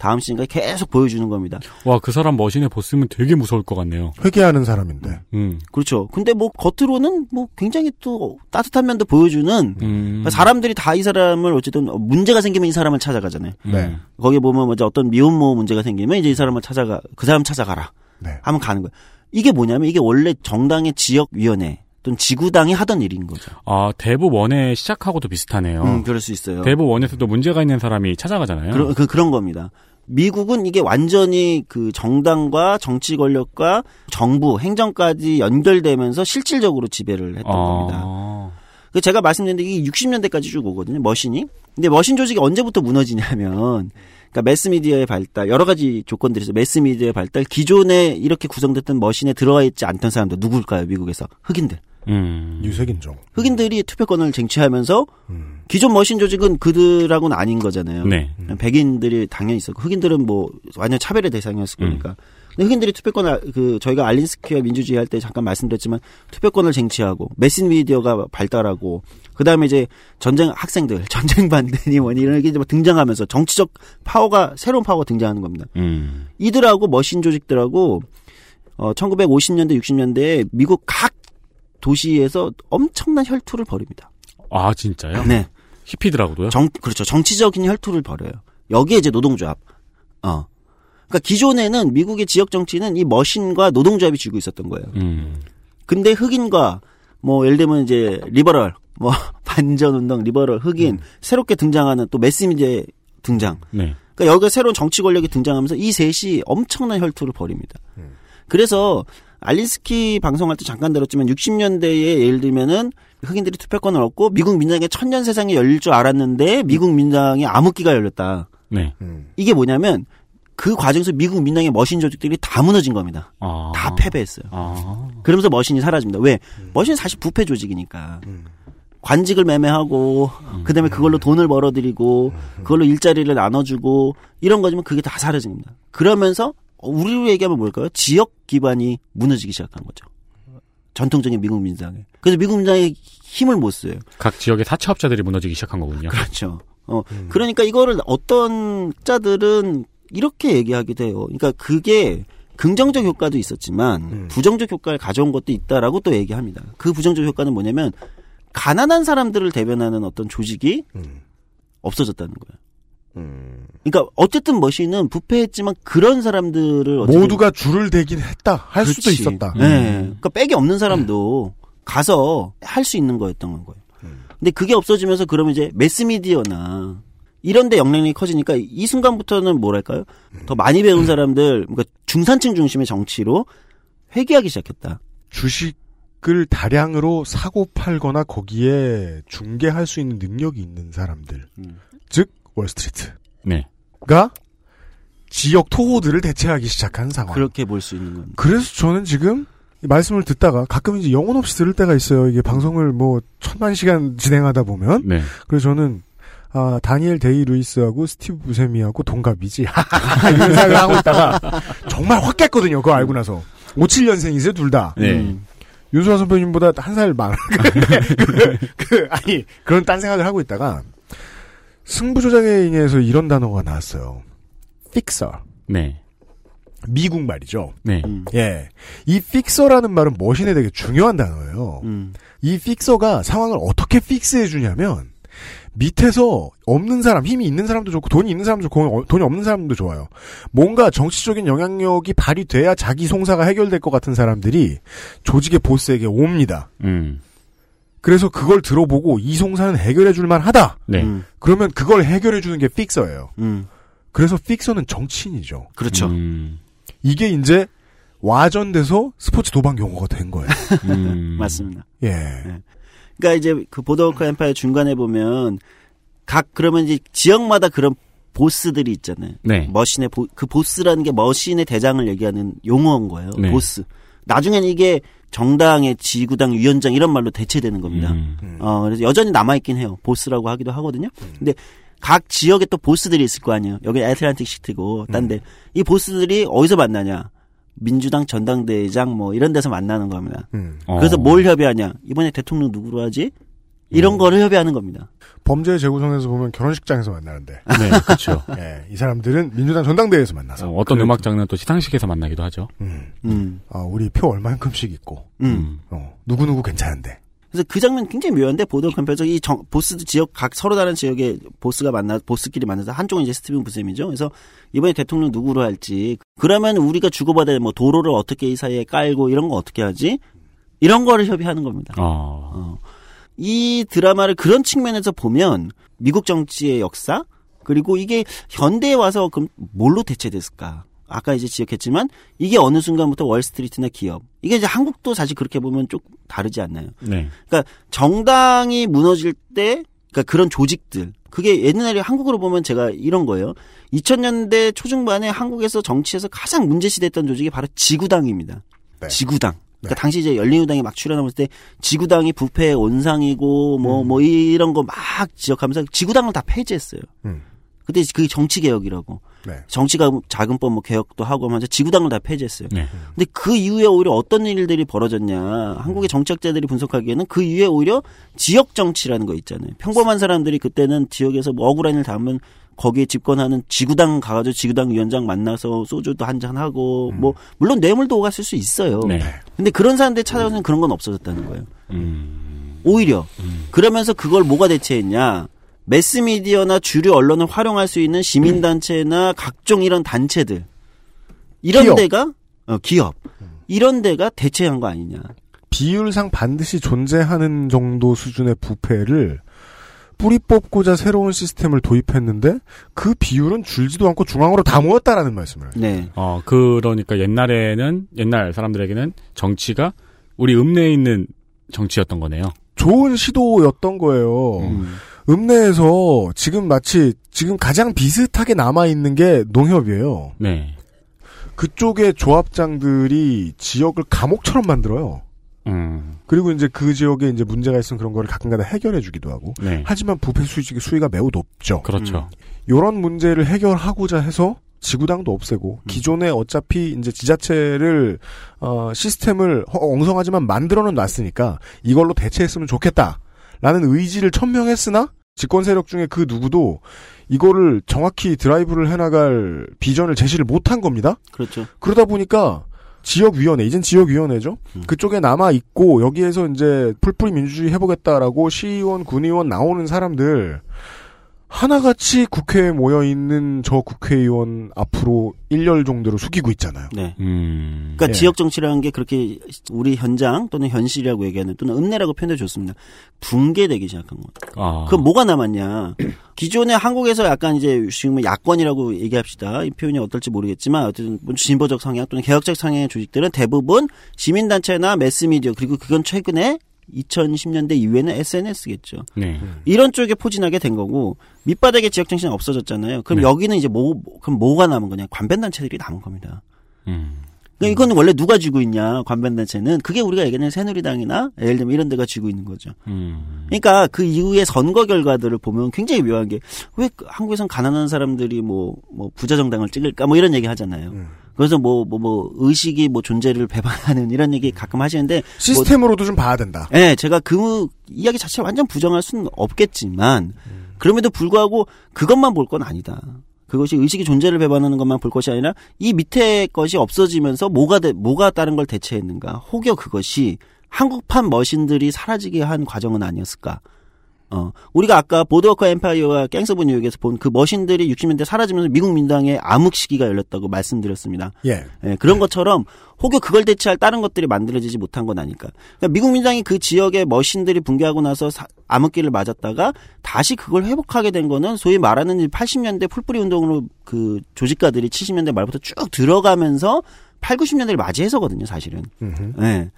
다음 시즌까지 계속 보여주는 겁니다. 와, 그 사람 machine의 보스면 되게 무서울 것 같네요. 회계하는 사람인데. 음. 그렇죠. 근데 뭐 겉으로는 뭐 굉장히 또 따뜻한 면도 보여주는 음. 사람들이 다 이 사람을 어쨌든 문제가 생기면 이 사람을 찾아가잖아요. 음. 네. 거기 보면 먼저 어떤 미혼모 문제가 생기면 이제 이 사람을 찾아가 그 사람 찾아가라. 네. 하면 가는 거예요. 이게 뭐냐면 이게 원래 정당의 지역위원회 또는 지구당이 하던 일인 거죠. 아, 대부 원의 시작하고도 비슷하네요. 음, 그럴 수 있어요. 대부 원에서도 문제가 있는 사람이 찾아가잖아요. 그런, 그, 그런 겁니다. 미국은 이게 완전히 그 정당과 정치 권력과 정부, 행정까지 연결되면서 실질적으로 지배를 했던 겁니다. 아. 그 제가 말씀드린 게 60년대까지 쭉 오거든요. 머신이. 근데 머신 조직이 언제부터 무너지냐면 그러니까 매스미디어의 발달 여러 가지 조건들이 있어요. 매스미디어의 발달 기존에 이렇게 구성됐던 머신에 들어가 있지 않던 사람들 누굴까요? 미국에서 흑인들. 음. 유색인종. 흑인들이 투표권을 쟁취하면서 음. 기존 머신 조직은 그들하고는 아닌 거잖아요. 네. 백인들이 당연히 있었고 흑인들은 뭐 완전 차별의 대상이었을 음. 거니까. 근데 흑인들이 투표권을 그 저희가 알린스퀘어 민주주의 할 때 잠깐 말씀드렸지만 투표권을 쟁취하고 매스미디어가 발달하고 그 다음에 이제 전쟁 학생들 [laughs] 전쟁 반대니 뭐니 이런 게 등장하면서 정치적 파워가 새로운 파워가 등장하는 겁니다. 음. 이들하고 머신 조직들하고 어 1950년대 60년대에 미국 각 도시에서 엄청난 혈투를 벌입니다. 아, 진짜요? 네. 히피들하고도요? 정, 그렇죠. 정치적인 혈투를 벌여요. 여기에 이제 노동조합. 어. 그러니까 기존에는 미국의 지역 정치는 이 머신과 노동조합이 쥐고 있었던 거예요. 음. 근데 흑인과 뭐 예를 들면 이제 liberal, 뭐 [laughs] 반전 운동, liberal, 흑인 새롭게 등장하는 또 매스미디어의 등장. 네. 그러니까 여기가 새로운 정치 권력이 등장하면서 이 셋이 엄청난 혈투를 벌입니다. 그래서 알린스키 방송할 때 잠깐 들었지만 60년대에 예를 들면은 흑인들이 투표권을 얻고 미국 민주당의 천년 세상이 열릴 줄 알았는데 미국 민주당의 암흑기가 열렸다. 네. 음. 이게 뭐냐면 그 과정에서 미국 민주당의 machine 조직들이 다 무너진 겁니다. 아. 다 패배했어요. 아. 그러면서 machine이 사라집니다. 왜? 머신은 사실 부패 조직이니까. 관직을 매매하고 그다음에 그걸로 돈을 벌어들이고 그걸로 일자리를 나눠주고 이런 거지만 그게 다 사라진 겁니다. 그러면서 우리로 얘기하면 뭘까요? 지역 기반이 무너지기 시작한 거죠. 전통적인 미국 민주당에. 그래서 미국 민주당이 힘을 못 써요. 각 지역의 사채업자들이 무너지기 시작한 거군요. 그렇죠. 어, 그러니까 이거를 어떤 자들은 이렇게 얘기하기도 해요. 그러니까 그게 긍정적 효과도 있었지만 음. 부정적 효과를 가져온 것도 있다라고 또 얘기합니다. 그 부정적 효과는 뭐냐면 가난한 사람들을 대변하는 어떤 조직이 음. 없어졌다는 거예요. 음. 그러니까 어쨌든 머신은 부패했지만 그런 사람들을 모두가 줄을 대긴 했다. 할 수도 그렇지. 있었다. 네. 그러니까 백이 없는 사람도 가서 할 수 있는 거였던 거예요. 음. 근데 그게 없어지면서 그러면 이제 매스미디어나 이런 데 영향력이 커지니까 이 순간부터는 뭐랄까요? 더 많이 배운 사람들, 그러니까 중산층 중심의 정치로 회귀하기 시작했다. 주식을 다량으로 사고 팔거나 거기에 중개할 수 있는 능력이 있는 사람들. 음. 즉, 월스트리트가 네. 지역 토호들을 대체하기 시작한 상황. 그렇게 볼 수 있는 겁니다. 그래서 저는 지금 이 말씀을 듣다가 가끔 이제 영혼 없이 들을 때가 있어요. 이게 방송을 뭐 천만 시간 진행하다 보면. 네. 그래서 저는 아, 다니엘 데이 루이스하고 스티브 부세미하고 동갑이지. [laughs] 이런 생각을 하고 있다가 정말 확 깼거든요. 그거 알고 나서. 57년생이세요, 둘 다. 네. 음. 윤수아 선배님보다 한 살 많아. [laughs] 그, 그, 아니, 그런 딴 생각을 하고 있다가 승부조작에 인해서 이런 단어가 나왔어요. 픽서. 네. 미국 말이죠. 네. 음. 예. 이 fixer라는 말은 machine에 되게 중요한 단어예요. 음. 이 픽서가 상황을 어떻게 픽스해 주냐면 밑에서 없는 사람, 힘이 있는 사람도 좋고 돈이 있는 사람도 좋고 어, 돈이 없는 사람도 좋아요. 뭔가 정치적인 영향력이 발휘돼야 자기 송사가 해결될 것 같은 사람들이 조직의 보스에게 옵니다. 음. 그래서 그걸 들어보고 이 송사는 해결해 줄 만 하다. 네. 음. 그러면 그걸 해결해 주는 게 픽서예요. 음. 그래서 픽서는 정치인이죠. 그렇죠. 음. 이게 이제 와전돼서 스포츠 도박 용어가 된 거예요. [laughs] 음. 맞습니다. 예. 그러니까 이제 그 보더워크 엠파이어 중간에 보면 각 그러면 이제 지역마다 그런 보스들이 있잖아요. 네. 머신의 보, 그 보스라는 게 머신의 대장을 얘기하는 용어인 거예요. 네. 보스. 나중에는 이게 정당의 지구당 위원장 이런 말로 대체되는 겁니다. 음. 어, 그래서 여전히 남아있긴 해요. 보스라고 하기도 하거든요. 근데 각 지역에 또 보스들이 있을 거 아니에요. 여기 애틀란틱 시티고, 딴데. 이 보스들이 어디서 만나냐? 민주당 전당대회장 뭐 이런 데서 만나는 겁니다. 음. 어. 그래서 뭘 협의하냐? 이번에 대통령 누구로 하지? 이런 거를 협의하는 겁니다. 범죄 재구성에서 보면 결혼식장에서 만나는데, 네, 그렇죠. [laughs] 예, 이 사람들은 민주당 전당대회에서 만나서, 어, 어떤 음악 장르는 또 시상식에서 만나기도 하죠. 음, 음. 아, 우리 표 얼만큼씩 있고, 음. 어, 누구누구 괜찮은데. 그래서 그 장면 굉장히 묘한데 보도 캠페에서 이 정- 보스 지역 각 서로 다른 지역의 보스가 만나 보스끼리 만나서 한쪽은 이제 스티븐 부셈이죠. 그래서 이번에 대통령 누구로 할지 그러면 우리가 주고받아야 뭐 도로를 어떻게 이 사이에 깔고 이런 거 어떻게 하지? 이런 거를 협의하는 겁니다. 어. 어. 이 드라마를 그런 측면에서 보면 미국 정치의 역사 그리고 이게 현대에 와서 그럼 뭘로 대체됐을까? 아까 이제 지적했지만 이게 어느 순간부터 월스트리트나 기업 이게 이제 한국도 사실 그렇게 보면 좀 다르지 않나요? 네. 그러니까 정당이 무너질 때 그러니까 그런 조직들 그게 옛날에 한국으로 보면 제가 이런 거예요. 2000년대 초중반에 한국에서 정치에서 가장 문제시됐던 조직이 바로 지구당입니다. 네. 지구당. 그러니까 네. 당시 이제 열린우당이 막 출연하면서 때 지구당이 부패의 온상이고 뭐뭐 이런 거 막 지적하면서 지구당을 다 폐지했어요. 음. 그때 그게 정치 개혁이라고. 네. 정치가 자금법 뭐 개혁도 하고 하면서 지구당을 다 폐지했어요. 네. 근데 그 이후에 오히려 어떤 일들이 벌어졌냐. 한국의 정치학자들이 분석하기에는 그 이후에 오히려 지역 정치라는 거 있잖아요. 평범한 사람들이 그때는 지역에서 뭐 억울한 일 담으면 거기에 집권하는 지구당 가가지고 지구당 위원장 만나서 소주도 한잔 하고 뭐 물론 뇌물도 오갔을 수 있어요. 네. 근데 그런 사람들 찾아오는 그런 건 없어졌다는 거예요. 음. 오히려 그러면서 그걸 뭐가 대체했냐? 매스미디어나 주류 언론을 활용할 수 있는 시민단체나 각종 이런 단체들 이런 기업. 데가 어, 기업 이런 데가 대체한 거 아니냐? 비율상 반드시 존재하는 정도 수준의 부패를 뿌리 뽑고자 새로운 시스템을 도입했는데 그 비율은 줄지도 않고 중앙으로 다 모였다라는 말씀을. 네, 어, 그러니까 옛날에는, 옛날 사람들에게는 정치가 우리 읍내에 있는 정치였던 거네요. 좋은 시도였던 거예요. 음. 읍내에서 지금 마치 지금 가장 비슷하게 남아 있는 게 농협이에요. 네. 그쪽의 조합장들이 지역을 감옥처럼 만들어요. 음. 그리고 이제 그 지역에 이제 문제가 있으면 그런 거를 가끔가다 해결해 주기도 하고. 네. 하지만 부패 수익, 수위가 매우 높죠. 그렇죠. 이런 문제를 해결하고자 해서 지구당도 없애고 기존에 어차피 이제 지자체를 어, 시스템을 허- 엉성하지만 만들어는 놨으니까 이걸로 대체했으면 좋겠다라는 의지를 천명했으나 집권 세력 중에 그 누구도 이거를 정확히 드라이브를 해나갈 비전을 제시를 못한 겁니다. 그렇죠. 그러다 보니까 지역위원회, 이젠 지역위원회죠. 음. 그쪽에 남아 있고 여기에서 이제 풀뿌리 민주주의 해보겠다라고 시의원, 군의원 나오는 사람들 하나같이 국회에 모여 있는 저 국회의원 앞으로 1열 정도로 숙이고 있잖아요. 네. 음. 그러니까 예. 지역 정치라는 게 그렇게 우리 현장 또는 현실이라고 얘기하는 또는 읍내라고 표현해 줬습니다. 붕괴되기 시작한 거예요. 아. 그럼 뭐가 남았냐? [clears throat] 기존에 한국에서 약간 이제 지금 야권이라고 얘기합시다. 이 표현이 어떨지 모르겠지만 어쨌든 뭐 진보적 성향 또는 개혁적 성향의 조직들은 대부분 시민단체나 매스미디어 그리고 그건 최근에 2010년대 이후에는 SNS겠죠. 네. 이런 쪽에 포진하게 된 거고 밑바닥의 지역 정신이 없어졌잖아요. 그럼 네. 여기는 이제 뭐 그럼 뭐가 남은 거냐? 관변 단체들이 남은 겁니다. 음. 그러니까 이건 원래 누가 쥐고 있냐 관변 단체는 그게 우리가 얘기하는 새누리당이나 예를 들면 이런 데가 쥐고 있는 거죠. 음. 그러니까 그 이후의 선거 결과들을 보면 굉장히 묘한 게 왜 한국에선 가난한 사람들이 뭐뭐 부자 정당을 찍을까 뭐 이런 얘기 하잖아요. 음. 그래서 뭐 뭐 뭐 의식이 뭐 존재를 배반하는 이런 얘기 가끔 하시는데 시스템으로도 좀 봐야 된다. 예, 제가 그 이야기 자체 완전 부정할 수는 없겠지만 그럼에도 불구하고 그것만 볼 건 아니다. 그것이 의식이 존재를 배반하는 것만 볼 것이 아니라 이 밑에 것이 없어지면서 뭐가 대, 뭐가 다른 걸 대체했는가? 혹여 그것이 한국판 머신들이 사라지게 한 과정은 아니었을까? 어, 우리가 아까 보드워크 엠파이어와 갱스 오브 뉴욕에서 본 그 machine들이 60년대 사라지면서 미국 민주당의 암흑 시기가 열렸다고 말씀드렸습니다. 예. 예, 그런 것처럼 혹여 그걸 대체할 다른 것들이 만들어지지 못한 건 아닐까. 그러니까 미국 민주당이 그 지역의 machine들이 붕괴하고 나서 사- 암흑기를 맞았다가 다시 그걸 회복하게 된 거는 소위 말하는 80년대 풀뿌리 운동으로 그 조직가들이 70년대 말부터 쭉 들어가면서 8, 90년대를 맞이해서거든요, 사실은. 음흠. 예.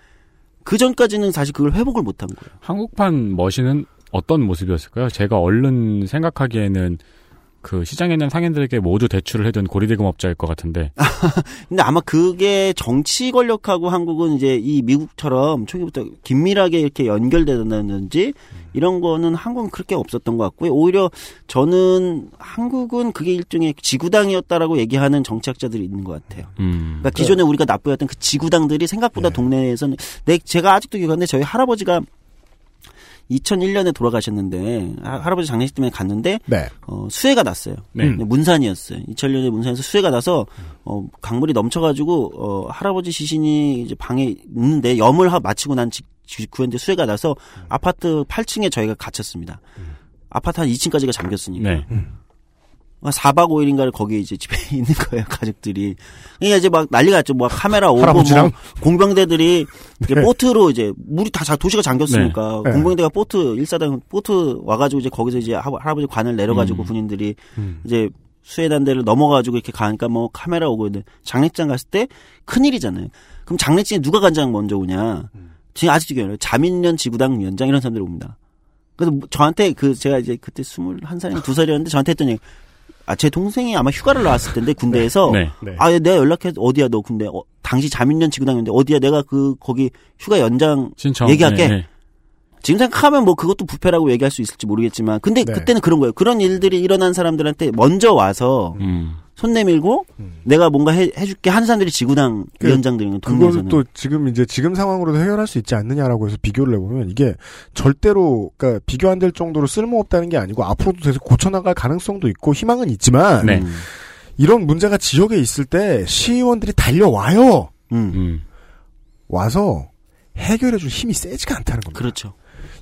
그 전까지는 사실 그걸 회복을 못한 거예요. 한국판 머신은 어떤 모습이었을까요? 제가 얼른 생각하기에는 그 시장에 있는 상인들에게 모두 대출을 해둔 고리대금업자일 것 같은데. [laughs] 근데 아마 그게 정치 권력하고 한국은 이제 이 미국처럼 초기부터 긴밀하게 이렇게 연결되는지 이런 거는 한국은 그렇게 없었던 것 같고요. 오히려 저는 한국은 그게 일종의 지구당이었다라고 얘기하는 정치학자들이 있는 것 같아요. 음. 그러니까 기존에 우리가 납부했던 그 지구당들이 생각보다 네. 동네에서는 내 제가 아직도 기억하는데 저희 할아버지가 2001년에 돌아가셨는데 하- 할아버지 장례식 때문에 갔는데 네. 어, 수해가 났어요. 네. 네, 문산이었어요. 2001년에 문산에서 수해가 나서 어, 강물이 넘쳐가지고 어, 할아버지 시신이 이제 방에 있는데 염을 하, 마치고 난 직- 직후인데 수해가 나서 아파트 8층에 저희가 갇혔습니다. 아파트 한 2층까지가 잠겼으니까. 네. 4박 5일인가를 거기 이제 집에 [laughs] 있는 거예요, 가족들이. 그러니까 이제 막 난리가 났죠. 뭐 카메라 오고 할아버지랑? 뭐 공병대들이 이렇게 네. 보트로 이제 물이 다 자- 도시가 잠겼으니까 네. 네. 공병대가 보트 일사단 보트 와 가지고 이제 거기서 이제 하- 할아버지 관을 내려 가지고 음. 군인들이 음. 이제 수해단대를 넘어가지고 이렇게 가니까 뭐 카메라 오고 있는데 장례장 갔을 때 큰일이잖아요. 그럼 장례식에 누가 간장 먼저 오냐? 지금 아직도 기억나요. 자민련 지구당 위원장 이런 사람들이 옵니다. 그래서 뭐 저한테 그 제가 이제 그때 21살인가 2살이었는데 저한테 했더니 아, 제 동생이 아마 휴가를 나왔을 텐데 군대에서 네. 네. 아, 내가 연락해 어디야 너 군대 어, 당시 자민련 지구당인데 어디야 내가 그 거기 휴가 연장 신청. 얘기할게. 네, 네. 지금 생각하면 뭐 그것도 부패라고 얘기할 수 있을지 모르겠지만 근데 네. 그때는 그런 거예요. 그런 일들이 일어난 사람들한테 먼저 와서 음. 손 내밀고 음. 내가 뭔가 해, 해줄게 하는 사람들이 지구당 그- 위원장들인 동네에서는 또 지금 이제 지금 상황으로도 해결할 수 있지 않느냐라고 해서 비교를 해보면 이게 절대로 그러니까 비교 안 될 정도로 쓸모없다는 게 아니고 앞으로도 계속 고쳐나갈 가능성도 있고 희망은 있지만 네. 음. 이런 문제가 지역에 있을 때 시의원들이 달려와요. 음. 음. 와서 해결해줄 힘이 세지가 않다는 겁니다. 그렇죠.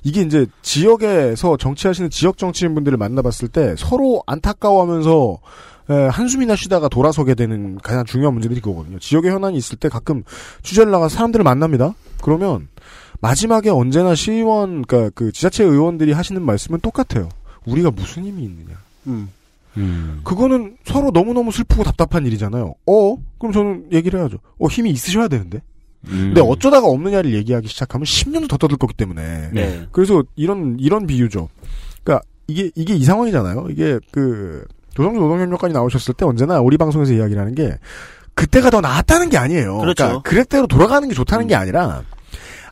이게 이제 지역에서 정치하시는 지역 정치인 분들을 만나봤을 때 서로 안타까워하면서 에, 한숨이나 쉬다가 돌아서게 되는 가장 중요한 문제들이 그거거든요. 지역에 현안이 있을 때 가끔 취재를 나가서 사람들을 만납니다. 그러면 마지막에 언제나 시의원, 그러니까 그 지자체 의원들이 하시는 말씀은 똑같아요. 우리가 무슨 힘이 있느냐. 음. 음. 그거는 서로 너무너무 슬프고 답답한 일이잖아요. 어? 그럼 저는 얘기를 해야죠. 어, 힘이 있으셔야 되는데. 음. 근데 어쩌다가 없느냐를 얘기하기 시작하면 10년도 더 떠들 거기 때문에. 네. 그래서 이런 이런 비유죠. 그러니까 이게 이게 이 상황이잖아요. 이게 그 조성주 노동협력관이 나오셨을 때 언제나 우리 방송에서 이야기를 하는 게 그때가 더 나았다는 게 아니에요. 그렇죠. 러니까 그랬대로 돌아가는 게 좋다는 게 아니라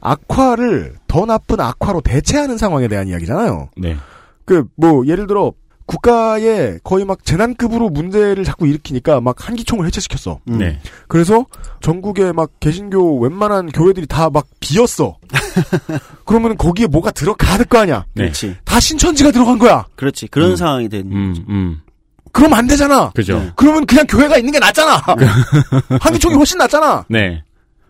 악화를 더 나쁜 악화로 대체하는 상황에 대한 이야기잖아요. 네. 그 뭐 예를 들어 국가에 거의 막 재난급으로 문제를 자꾸 일으키니까 막 한기총을 해체시켰어. 음. 네. 그래서 전국에 막 개신교 웬만한 교회들이 다 막 비었어. [laughs] 그러면 거기에 뭐가 들어가야 될거 아니야. 네. 그렇지. 다 신천지가 들어간 거야. 그렇지. 그런 음. 상황이 된 음. 음. 그럼 안 되잖아. 그죠. 네. 그러면 그냥 교회가 있는 게 낫잖아. [laughs] 한기총이 훨씬 낫잖아. 네.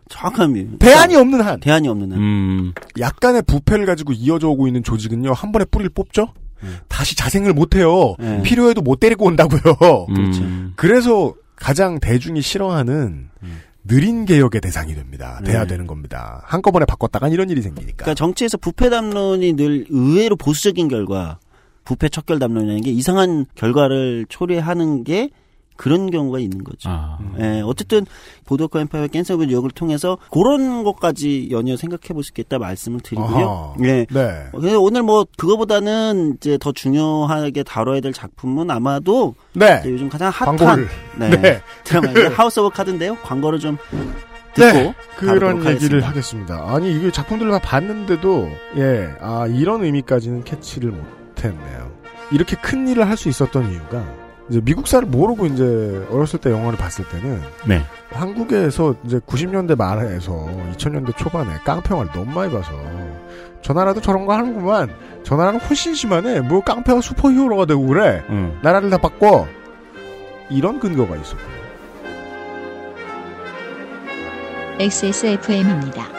정확한 미- 대안이 없는 한. 대안이 없는 한. 음. 약간의 부패를 가지고 이어져 오고 있는 조직은요, 한 번에 뿌리를 뽑죠? 다시 자생을 못해요. 네. 필요해도 못 데리고 온다고요. 그렇죠. 음. 그래서 가장 대중이 싫어하는 느린 개혁의 대상이 됩니다. 돼야 네. 되는 겁니다. 한꺼번에 바꿨다간 이런 일이 생기니까. 그러니까 정치에서 부패 담론이 늘 의외로 보수적인 결과, 부패 척결 담론이라는 게 이상한 결과를 초래하는 게 그런 경우가 있는 거죠. 아. 예, 어쨌든 보드워크 엠파이어 갱스 오브 뉴욕을 통해서 그런 것까지 연이어 생각해 볼 수 있겠다 말씀을 드리고요. 아하. 예. 네. 그래서 오늘 뭐 그거보다는 이제 더 중요하게 다뤄야 될 작품은 아마도 네. 요즘 가장 핫한 광고를. 네, 네. 드라마인데 하우스 오브 카드인데요. 광고를 좀 듣고 네. 그런 얘기를 하겠습니다. 하겠습니다. 아니, 이게 작품들을 다 봤는데도, 예, 아, 이런 의미까지는 캐치를 못 했네요. 이렇게 큰 일을 할 수 있었던 이유가, 이제 미국사를 모르고 이제 어렸을 때 영화를 봤을 때는, 네. 한국에서 이제 90년대 말에서 2000년대 초반에 깡패영화를 너무 많이 봐서 저 나라도 저런 거 하는구만 저 나라는 훨씬 심하네 뭐 깡패가 슈퍼히어로가 되고 그래 음. 나라를 다 바꿔 이런 근거가 있었고요 XSFM입니다.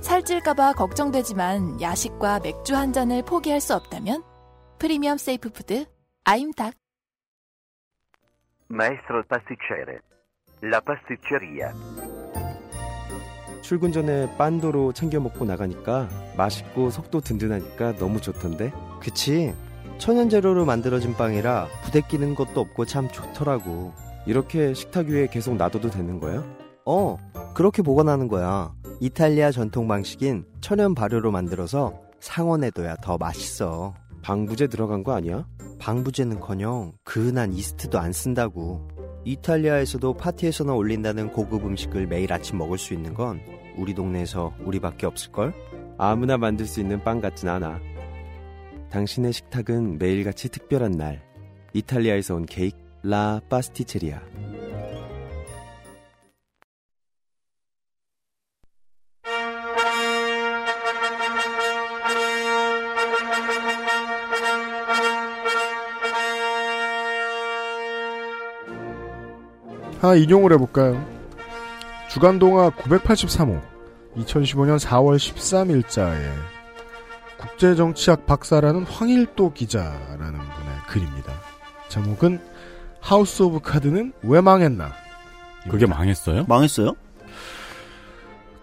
살찔까봐 걱정되지만 야식과 맥주 한 잔을 포기할 수 없다면 premium safe food 아임닭 Maestro pasticcere. La pasticceria. 출근 전에 빤도로 챙겨 먹고 나가니까 맛있고 속도 든든하니까 너무 좋던데. 그치. 천연 재료로 만들어진 빵이라 부대끼는 것도 없고 참 좋더라고. 이렇게 식탁 위에 계속 놔둬도 되는 거야? 어, 그렇게 보관하는 거야. 이탈리아 전통 방식인 천연 발효로 만들어서 상온에둬야 더 맛있어. 방부제 들어간 거 아니야? 방부제는커녕 그은한 이스트도 안 쓴다고. 이탈리아에서도 파티에서나 올린다는 고급 음식을 매일 아침 먹을 수 있는 건 우리 동네에서 우리밖에 없을걸? 아무나 만들 수 있는 빵 같진 않아. 당신의 식탁은 매일같이 특별한 날. 이탈리아에서 온 케이크 라 파스티체리아. 하나 인용을 해볼까요? 주간동아 983호 2015년 4월 13일자에 국제정치학 박사라는 황일도 기자라는 분의 글입니다. 제목은 하우스 오브 카드는 왜 망했나? 그게 망했어요? 망했어요?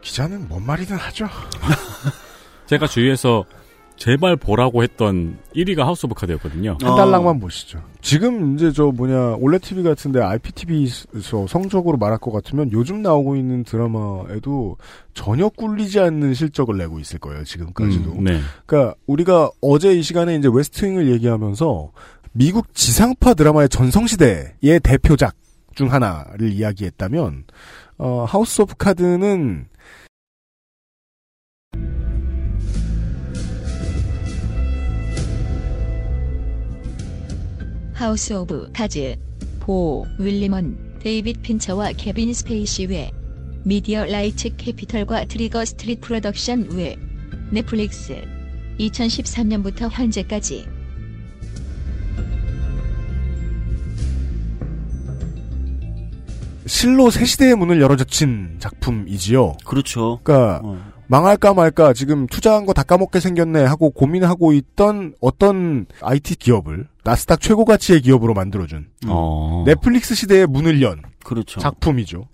기자는 뭔 말이든 하죠. [laughs] 제가 주위에서 제발 보라고 했던 1위가 하우스 오브 카드였거든요. 한 단락만 보시죠. 지금 이제 저 뭐냐 올레 TV 같은데 IPTV에서 성적으로 말할 것 같으면 요즘 나오고 있는 드라마에도 전혀 꿀리지 않는 실적을 내고 있을 거예요. 지금까지도. 음, 네. 그러니까 우리가 어제 이 시간에 이제 웨스트윙을 얘기하면서 미국 지상파 드라마의 전성시대의 대표작 중 하나를 이야기했다면 어, 하우스 오브 카드는 하우스 오브 카즈 보 윌리먼 데이빗 핀처와 케빈 스페이시 외 미디어 라이츠 캐피털과 트리거 스트릿 프로덕션 외 넷플릭스 2013년부터 현재까지 실로 새 시대의 문을 열어젖힌 작품이지요. 그렇죠. 그러니까 어. 망할까 말까 지금 투자한 거 다 까먹게 생겼네 하고 고민하고 있던 어떤 IT 기업을 나스닥 최고 가치의 기업으로 만들어준 어. 넷플릭스 시대의 문을 연 그렇죠. 작품이죠.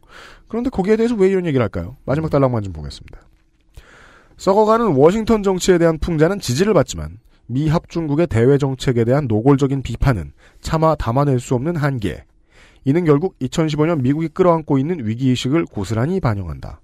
그런데 거기에 대해서 왜 이런 얘기를 할까요? 마지막 단락만 좀 보겠습니다. 썩어가는 워싱턴 정치에 대한 풍자는 지지를 받지만 미 합중국의 대외 정책에 대한 노골적인 비판은 차마 담아낼 수 없는 한계. 이는 결국 2015년 미국이 끌어안고 있는 위기의식을 고스란히 반영한다.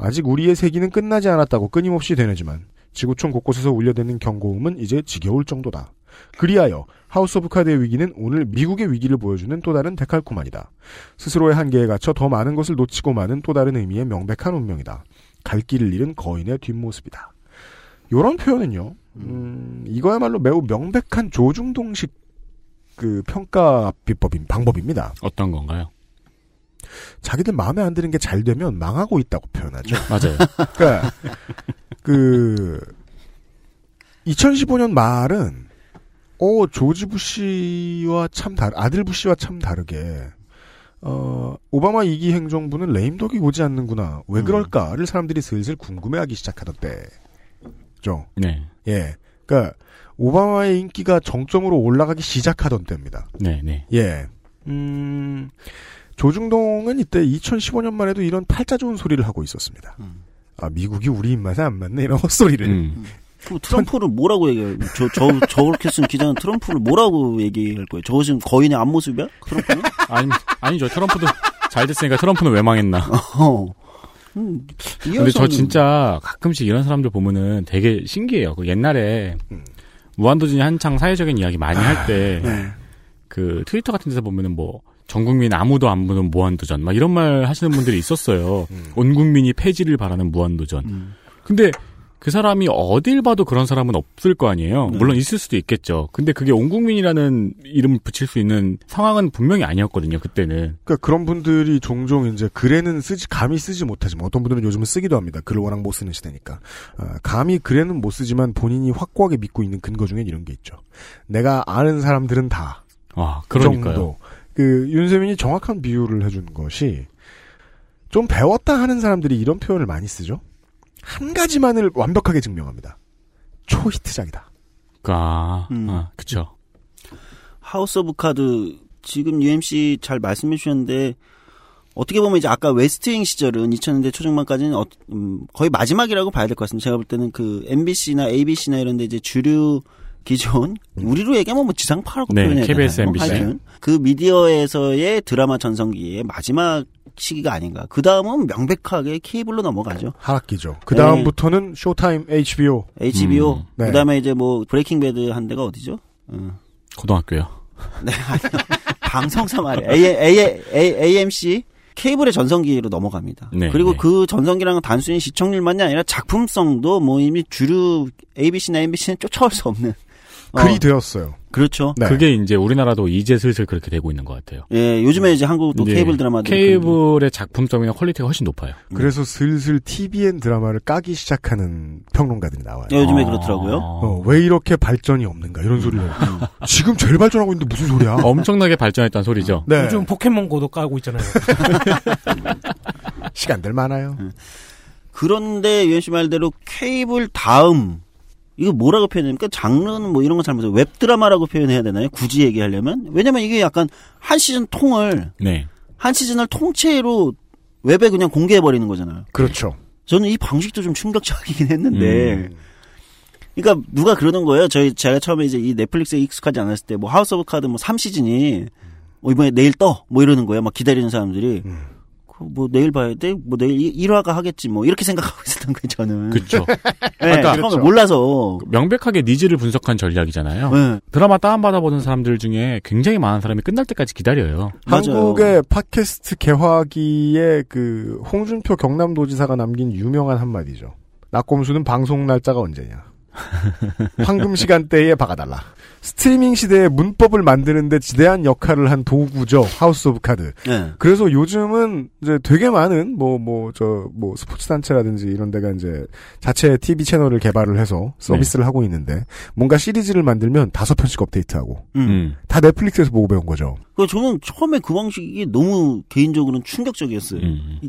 아직 우리의 세기는 끝나지 않았다고 끊임없이 되뇌지만 지구촌 곳곳에서 울려대는 경고음은 이제 지겨울 정도다. 그리하여 하우스 오브 카드의 위기는 오늘 미국의 위기를 보여주는 또 다른 데칼코마니다. 스스로의 한계에 갇혀 더 많은 것을 놓치고 마는 또 다른 의미의 명백한 운명이다. 갈 길을 잃은 거인의 뒷모습이다. 요런 표현은요, 음, 이거야말로 매우 명백한 조중동식 그 평가 비법인 방법입니다. 어떤 건가요? 자기들 마음에 안 드는 게 잘 되면 망하고 있다고 표현하죠. [laughs] 맞아요. 그러니까 그 2015년 말은 어 조지 부시와 참 다르 아들 부시와 참 다르게 어 오바마 2기 행정부는 레임덕이 오지 않는구나 왜 그럴까를 사람들이 슬슬 궁금해하기 시작하던 때죠. 네. 예. 그러니까 오바마의 인기가 정점으로 올라가기 시작하던 때입니다. 네, 네. 예. 음, 조중동은 이때 2015년만 해도 이런 팔자 좋은 소리를 하고 있었습니다. 아, 미국이 우리 입맛에 안 맞네, 이런 헛소리를. 음. 그 트럼프를 뭐라고 얘기해요? 저, 저, 저렇게 쓴 기자는 트럼프를 뭐라고 얘기할 거예요? 저거 지금 거인의 앞모습이야? 트럼프는? [laughs] 아니, 아니죠. 트럼프도 잘 됐으니까 트럼프는 왜 망했나. [laughs] 어. 음, 이 근데 저 진짜 가끔씩 이런 사람들 보면은 되게 신기해요. 그 옛날에 무한도전이 한창 사회적인 이야기 많이 할 때그 트위터 같은 데서 보면은 뭐 전 국민 아무도 안 보는 무한도전 막 이런 말 하시는 분들이 있었어요. 온 국민이 폐지를 바라는 무한도전. 근데 그 사람이 어딜 봐도 그런 사람은 없을 거 아니에요. 물론 있을 수도 있겠죠. 근데 그게 온 국민이라는 이름 붙일 수 있는 상황은 분명히 아니었거든요. 그때는. 그러니까 그런 분들이 종종 이제 글에는 쓰지 감히 쓰지 못하지만 어떤 분들은 요즘은 쓰기도 합니다. 글을 워낙 못 쓰는 시대니까 아, 감히 글에는 못 쓰지만 본인이 확고하게 믿고 있는 근거 중에 이런 게 있죠. 내가 아는 사람들은 다. 아, 그 그러니까요. 정도. 그 윤세민이 정확한 비유를 해준 것이 좀 배웠다 하는 사람들이 이런 표현을 많이 쓰죠. 한 가지만을 완벽하게 증명합니다. 초히트작이다. 아, 음. 아, 그쵸. 하우스 오브 카드 지금 UMC 잘 말씀해 주셨는데 어떻게 보면 이제 아까 웨스트윙 시절은 2000년대 초중반까지는 어, 음, 거의 마지막이라고 봐야 될 것 같습니다. 제가 볼 때는 그 NBC나 ABC나 이런 데 이제 주류 기존 우리로 얘기하면 뭐 지상파라고 네, 표현해야 KBS, 되나요? MBC. 하여튼 그 미디어에서의 드라마 전성기의 마지막 시기가 아닌가. 그 다음은 명백하게 케이블로 넘어가죠. 하락기죠. 그 다음부터는 쇼타임 HBO. HBO. 음, 네. 그 다음에 이제 뭐 브레이킹 배드 한 데가 어디죠? 어. 고등학교요. [laughs] 네, 아니요. 방송사 말이에요. A, A, A, AMC 케이블의 전성기로 넘어갑니다. 네, 그리고 네. 그 전성기랑은 단순히 시청률만이 아니라 작품성도 뭐 이미 주류 ABC나 NBC는 쫓아올 수 없는 어, 글이 되었어요. 그렇죠. 그게 이제 우리나라도 이제 슬슬 그렇게 되고 있는 것 같아요. 예, 요즘에 이제 한국도 이제 케이블 드라마들 케이블의 작품성이나 quality가 훨씬 높아요. 그래서 슬슬 TVN 드라마를 까기 시작하는 평론가들이 나와요. 예, 요즘에 그렇더라고요. 어, 왜 이렇게 발전이 없는가 이런 소리를 해요. 지금 제일 발전하고 있는데 무슨 소리야? [laughs] 엄청나게 발전했다는 소리죠. 네. 요즘 포켓몬고도 까고 있잖아요. [laughs] 시간들 많아요. 그런데 유현 씨 말대로 케이블 다음 이거 뭐라고 표현합니까? 장르는 뭐 이런 거 잘못해요. 웹드라마라고 표현해야 되나요? 굳이 얘기하려면? 왜냐면 이게 약간 한 시즌 통을 네. 한 시즌을 통째로 웹에 그냥 공개해버리는 거잖아요. 그렇죠. 저는 이 방식도 좀 충격적이긴 했는데. 음. 그러니까 누가 그러는 거예요. 저희 제가 처음에 이제 이 넷플릭스에 익숙하지 않았을 때 뭐 하우스 오브 카드 뭐 3시즌이 뭐 이번에 내일 떠 뭐 이러는 거예요. 막 기다리는 사람들이. 음. 그뭐 내일 봐야 돼? 뭐 내일 1화가 하겠지 뭐 이렇게 생각하고 [laughs] 있었던 거예요, 저는. 그쵸. 네, 아까 처음에 몰라서. 명백하게 needs를 분석한 전략이잖아요. 네. 드라마 다운 받아보는 사람들 중에 굉장히 많은 사람이 끝날 때까지 기다려요. 한국의 팟캐스트 개화기에 그 홍준표 경남도지사가 남긴 유명한 한마디죠. 나꼼수는 방송 날짜가 언제냐. [laughs] 황금 시간대에 박아달라. 스트리밍 시대의 문법을 만드는데 지대한 역할을 한 도구죠. 하우스 오브 카드. 네. 그래서 요즘은 이제 되게 많은 뭐 뭐 저뭐 스포츠 단체라든지 이런 데가 이제 자체 TV 채널을 개발을 해서 서비스를 하고 있는데 뭔가 시리즈를 만들면 다섯 편씩 업데이트하고 음. 다 넷플릭스에서 보고 배운 거죠. 그 저는 처음에 그 방식이 너무 개인적으로는 충격적이었어요. 음.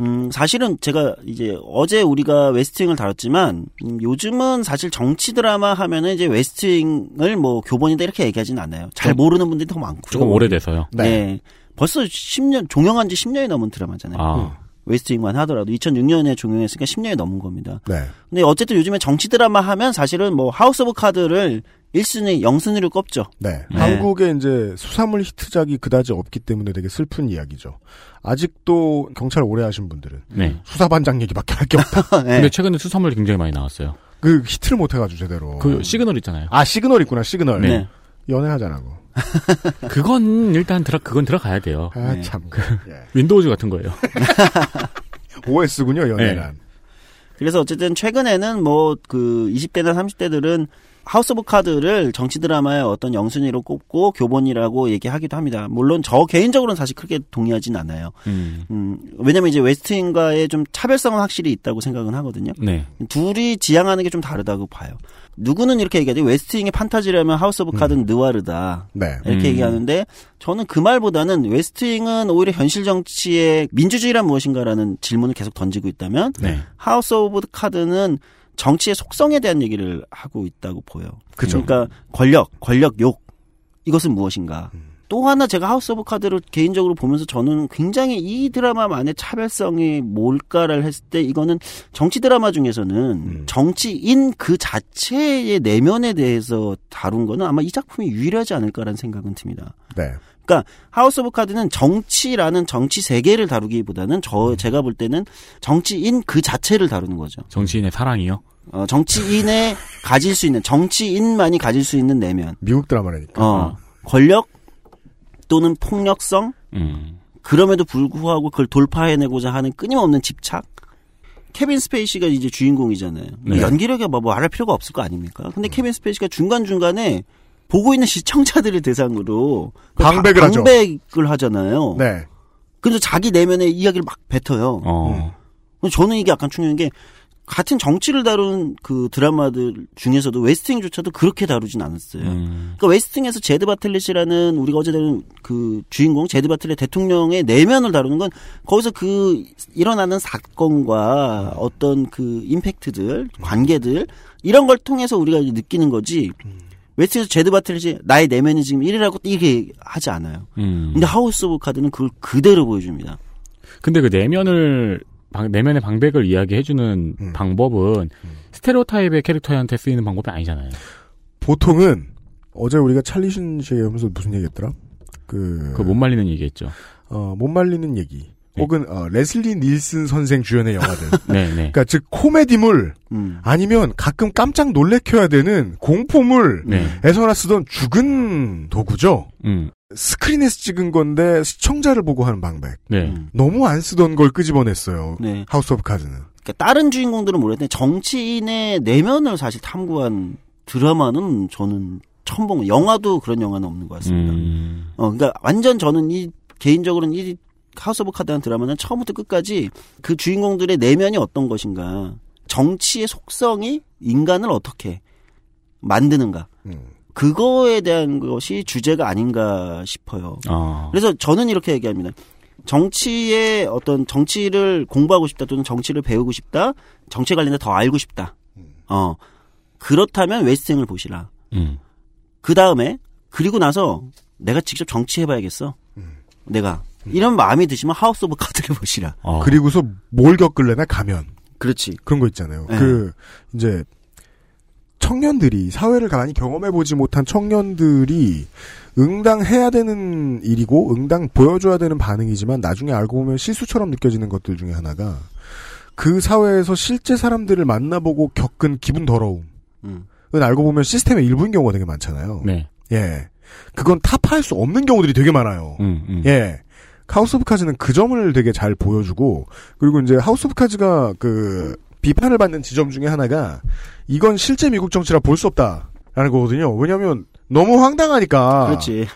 이- 음, 사실은 제가 이제 어제 우리가 웨스트윙을 다뤘지만 음, 요즘은 사실 정치 드라마 하면은 이제 웨스트윙을 뭐 교본이다 이렇게 얘기하지는 않아요. 잘 좀- 모르는 분들이 더 많고요. 조금 오래돼서요. 네. 벌써 10년 종영한 지 10년이 넘은 드라마잖아요. 아. 웨스트윙만 하더라도 2006년에 종영했으니까 10년이 넘은 겁니다. 네. 근데 어쨌든 요즘에 정치 드라마 하면 사실은 뭐 하우스 오브 카드를 1순위, 0순위를 꼽죠. 네. 네. 한국에 이제 수사물 히트작이 그다지 없기 때문에 되게 슬픈 이야기죠. 아직도 경찰 오래 하신 분들은 네. 수사반장 얘기밖에 할 게 없다. [laughs] 네. 근데 최근에 수사물이 굉장히 많이 나왔어요. 그 히트를 못 해가지고 제대로. 그 시그널 있잖아요. 아 시그널 있구나 시그널. 네. 연애하자라고. [laughs] 그건 일단 들어 그건 들어가야 돼요. 아 네. 참. 윈도우즈 같은 거예요. [laughs] OS군요 연애란. 그래서 어쨌든 최근에는 뭐 그 20대나 30대들은 하우스 오브 카드를 정치 드라마의 어떤 영순위로 꼽고 교본이라고 얘기하기도 합니다. 물론 저 개인적으로는 사실 크게 동의하진 않아요. 음. 음, 왜냐면 이제 웨스트윙과의 좀 차별성은 확실히 있다고 생각은 하거든요. 네. 둘이 지향하는 게 좀 다르다고 봐요. 누구는 이렇게 얘기하죠. 웨스트윙이 판타지라면 하우스 오브 카드는 느와르다. 네. 이렇게 음. 얘기하는데 저는 그 말보다는 웨스트윙은 오히려 현실 정치의 민주주의란 무엇인가라는 질문을 계속 던지고 있다면 네. 하우스 오브 카드는 정치의 속성에 대한 얘기를 하고 있다고 보여. 그죠. 그러니까 권력, 권력 욕 이것은 무엇인가. 음. 또 하나 제가 하우스 오브 카드를 개인적으로 보면서 저는 굉장히 이 드라마만의 차별성이 뭘까를 했을 때 이거는 정치 드라마 중에서는 음. 정치인 그 자체의 내면에 대해서 다룬 거는 아마 이 작품이 유일하지 않을까라는 생각은 듭니다. 네. 그러니까 하우스 오브 카드는 정치라는 정치 세계를 다루기보다는 저 제가 볼 때는 정치인 그 자체를 다루는 거죠. 정치인의 사랑이요. 어, 정치인의 [laughs] 가질 수 있는 정치인만이 가질 수 있는 내면, 미국 드라마라니까. 어, 권력 또는 폭력성 음. 그럼에도 불구하고 그걸 돌파해내고자 하는 끊임없는 집착. 케빈 스페이시가 이제 주인공이잖아요. 네. 연기력이 뭐 말할 필요가 없을 거 아닙니까? 근데 케빈 스페이시가 중간 중간에 보고 있는 시청자들을 대상으로 그 방백을 바- 하죠. 방백을 하잖아요. 네. 그래서 자기 내면의 이야기를 막 뱉어요. 어. 저는 이게 약간 중요한 게 같은 정치를 다룬 그 드라마들 중에서도 웨스트윙조차도 그렇게 다루진 않았어요. 음. 그러니까 웨스트윙에서 제드 바틀렛이라는 우리가 어제 다룬 그 주인공 제드 바틀렛 대통령의 내면을 다루는 건 거기서 그 일어나는 사건과 어떤 그 임팩트들, 관계들 이런 걸 통해서 우리가 느끼는 거지. 웨스트윙에서 제드 바틀렛이 나의 내면이 지금 이래라고 이렇게 하지 않아요. 음. 근데 하우스 오브 카드는 그걸 그대로 보여줍니다. 근데 그 내면을 방- 내면의 방백을 이야기해주는 음. 방법은 스테레오타입의 캐릭터한테 쓰이는 방법이 아니잖아요. 보통은 어제 우리가 찰리 신 씨 하면서 무슨 얘기했더라? 그, 그 못 말리는 얘기했죠. 어, 못 말리는 얘기. 혹은 어, 레슬리 닐슨 선생 주연의 영화들. [laughs] 네, 네. 그러니까 즉 코미디물 음. 아니면 가끔 깜짝 놀래켜야 되는 공포물에서나 네. 쓰던 죽은 도구죠. 음. 스크린에서 찍은 건데 시청자를 보고 하는 방백. 네. 음. 너무 안 쓰던 걸 끄집어냈어요. 네. 하우스 오브 카드는. 그러니까 다른 주인공들은 모르겠는데 정치인의 내면을 사실 탐구한 드라마는 저는 처음 본 거. 영화도 그런 영화는 없는 것 같습니다. 음. 어, 그러니까 완전 저는 이 개인적으로는 이 하우스 오브 카드라는 드라마는 처음부터 끝까지 그 주인공들의 내면이 어떤 것인가, 정치의 속성이 인간을 어떻게 만드는가, 음. 그거에 대한 것이 주제가 아닌가 싶어요. 어. 그래서 저는 이렇게 얘기합니다. 정치의 어떤 정치를 공부하고 싶다 또는 정치를 배우고 싶다, 정치에 관련해 더 알고 싶다. 어 그렇다면 웨스트윙을 보시라. 음. 그 다음에 그리고 나서 내가 직접 정치해봐야겠어. 내가 이런 마음이 드시면 하우스 오브 카드를 [laughs] 보시라. 어. 그리고서 뭘 겪을래나 가면. 그렇지. 그런 거 있잖아요. 네. 그 이제 청년들이 사회를 가만히 경험해 보지 못한 청년들이 응당해야 되는 일이고 응당 보여줘야 되는 반응이지만 나중에 알고 보면 실수처럼 느껴지는 것들 중에 하나가 그 사회에서 실제 사람들을 만나보고 겪은 기분 더러움은 음. 알고 보면 시스템의 일부인 경우가 되게 많잖아요. 네. 예. 그건 타파할 수 없는 경우들이 되게 많아요. 음, 음. 예. 하우스 오브 카즈는 그 점을 되게 잘 보여주고, 그리고 이제 하우스 오브 카즈가 그, 비판을 받는 지점 중에 하나가, 이건 실제 미국 정치라 볼 수 없다. 라는 거거든요. 왜냐면, 너무 황당하니까. 그렇지.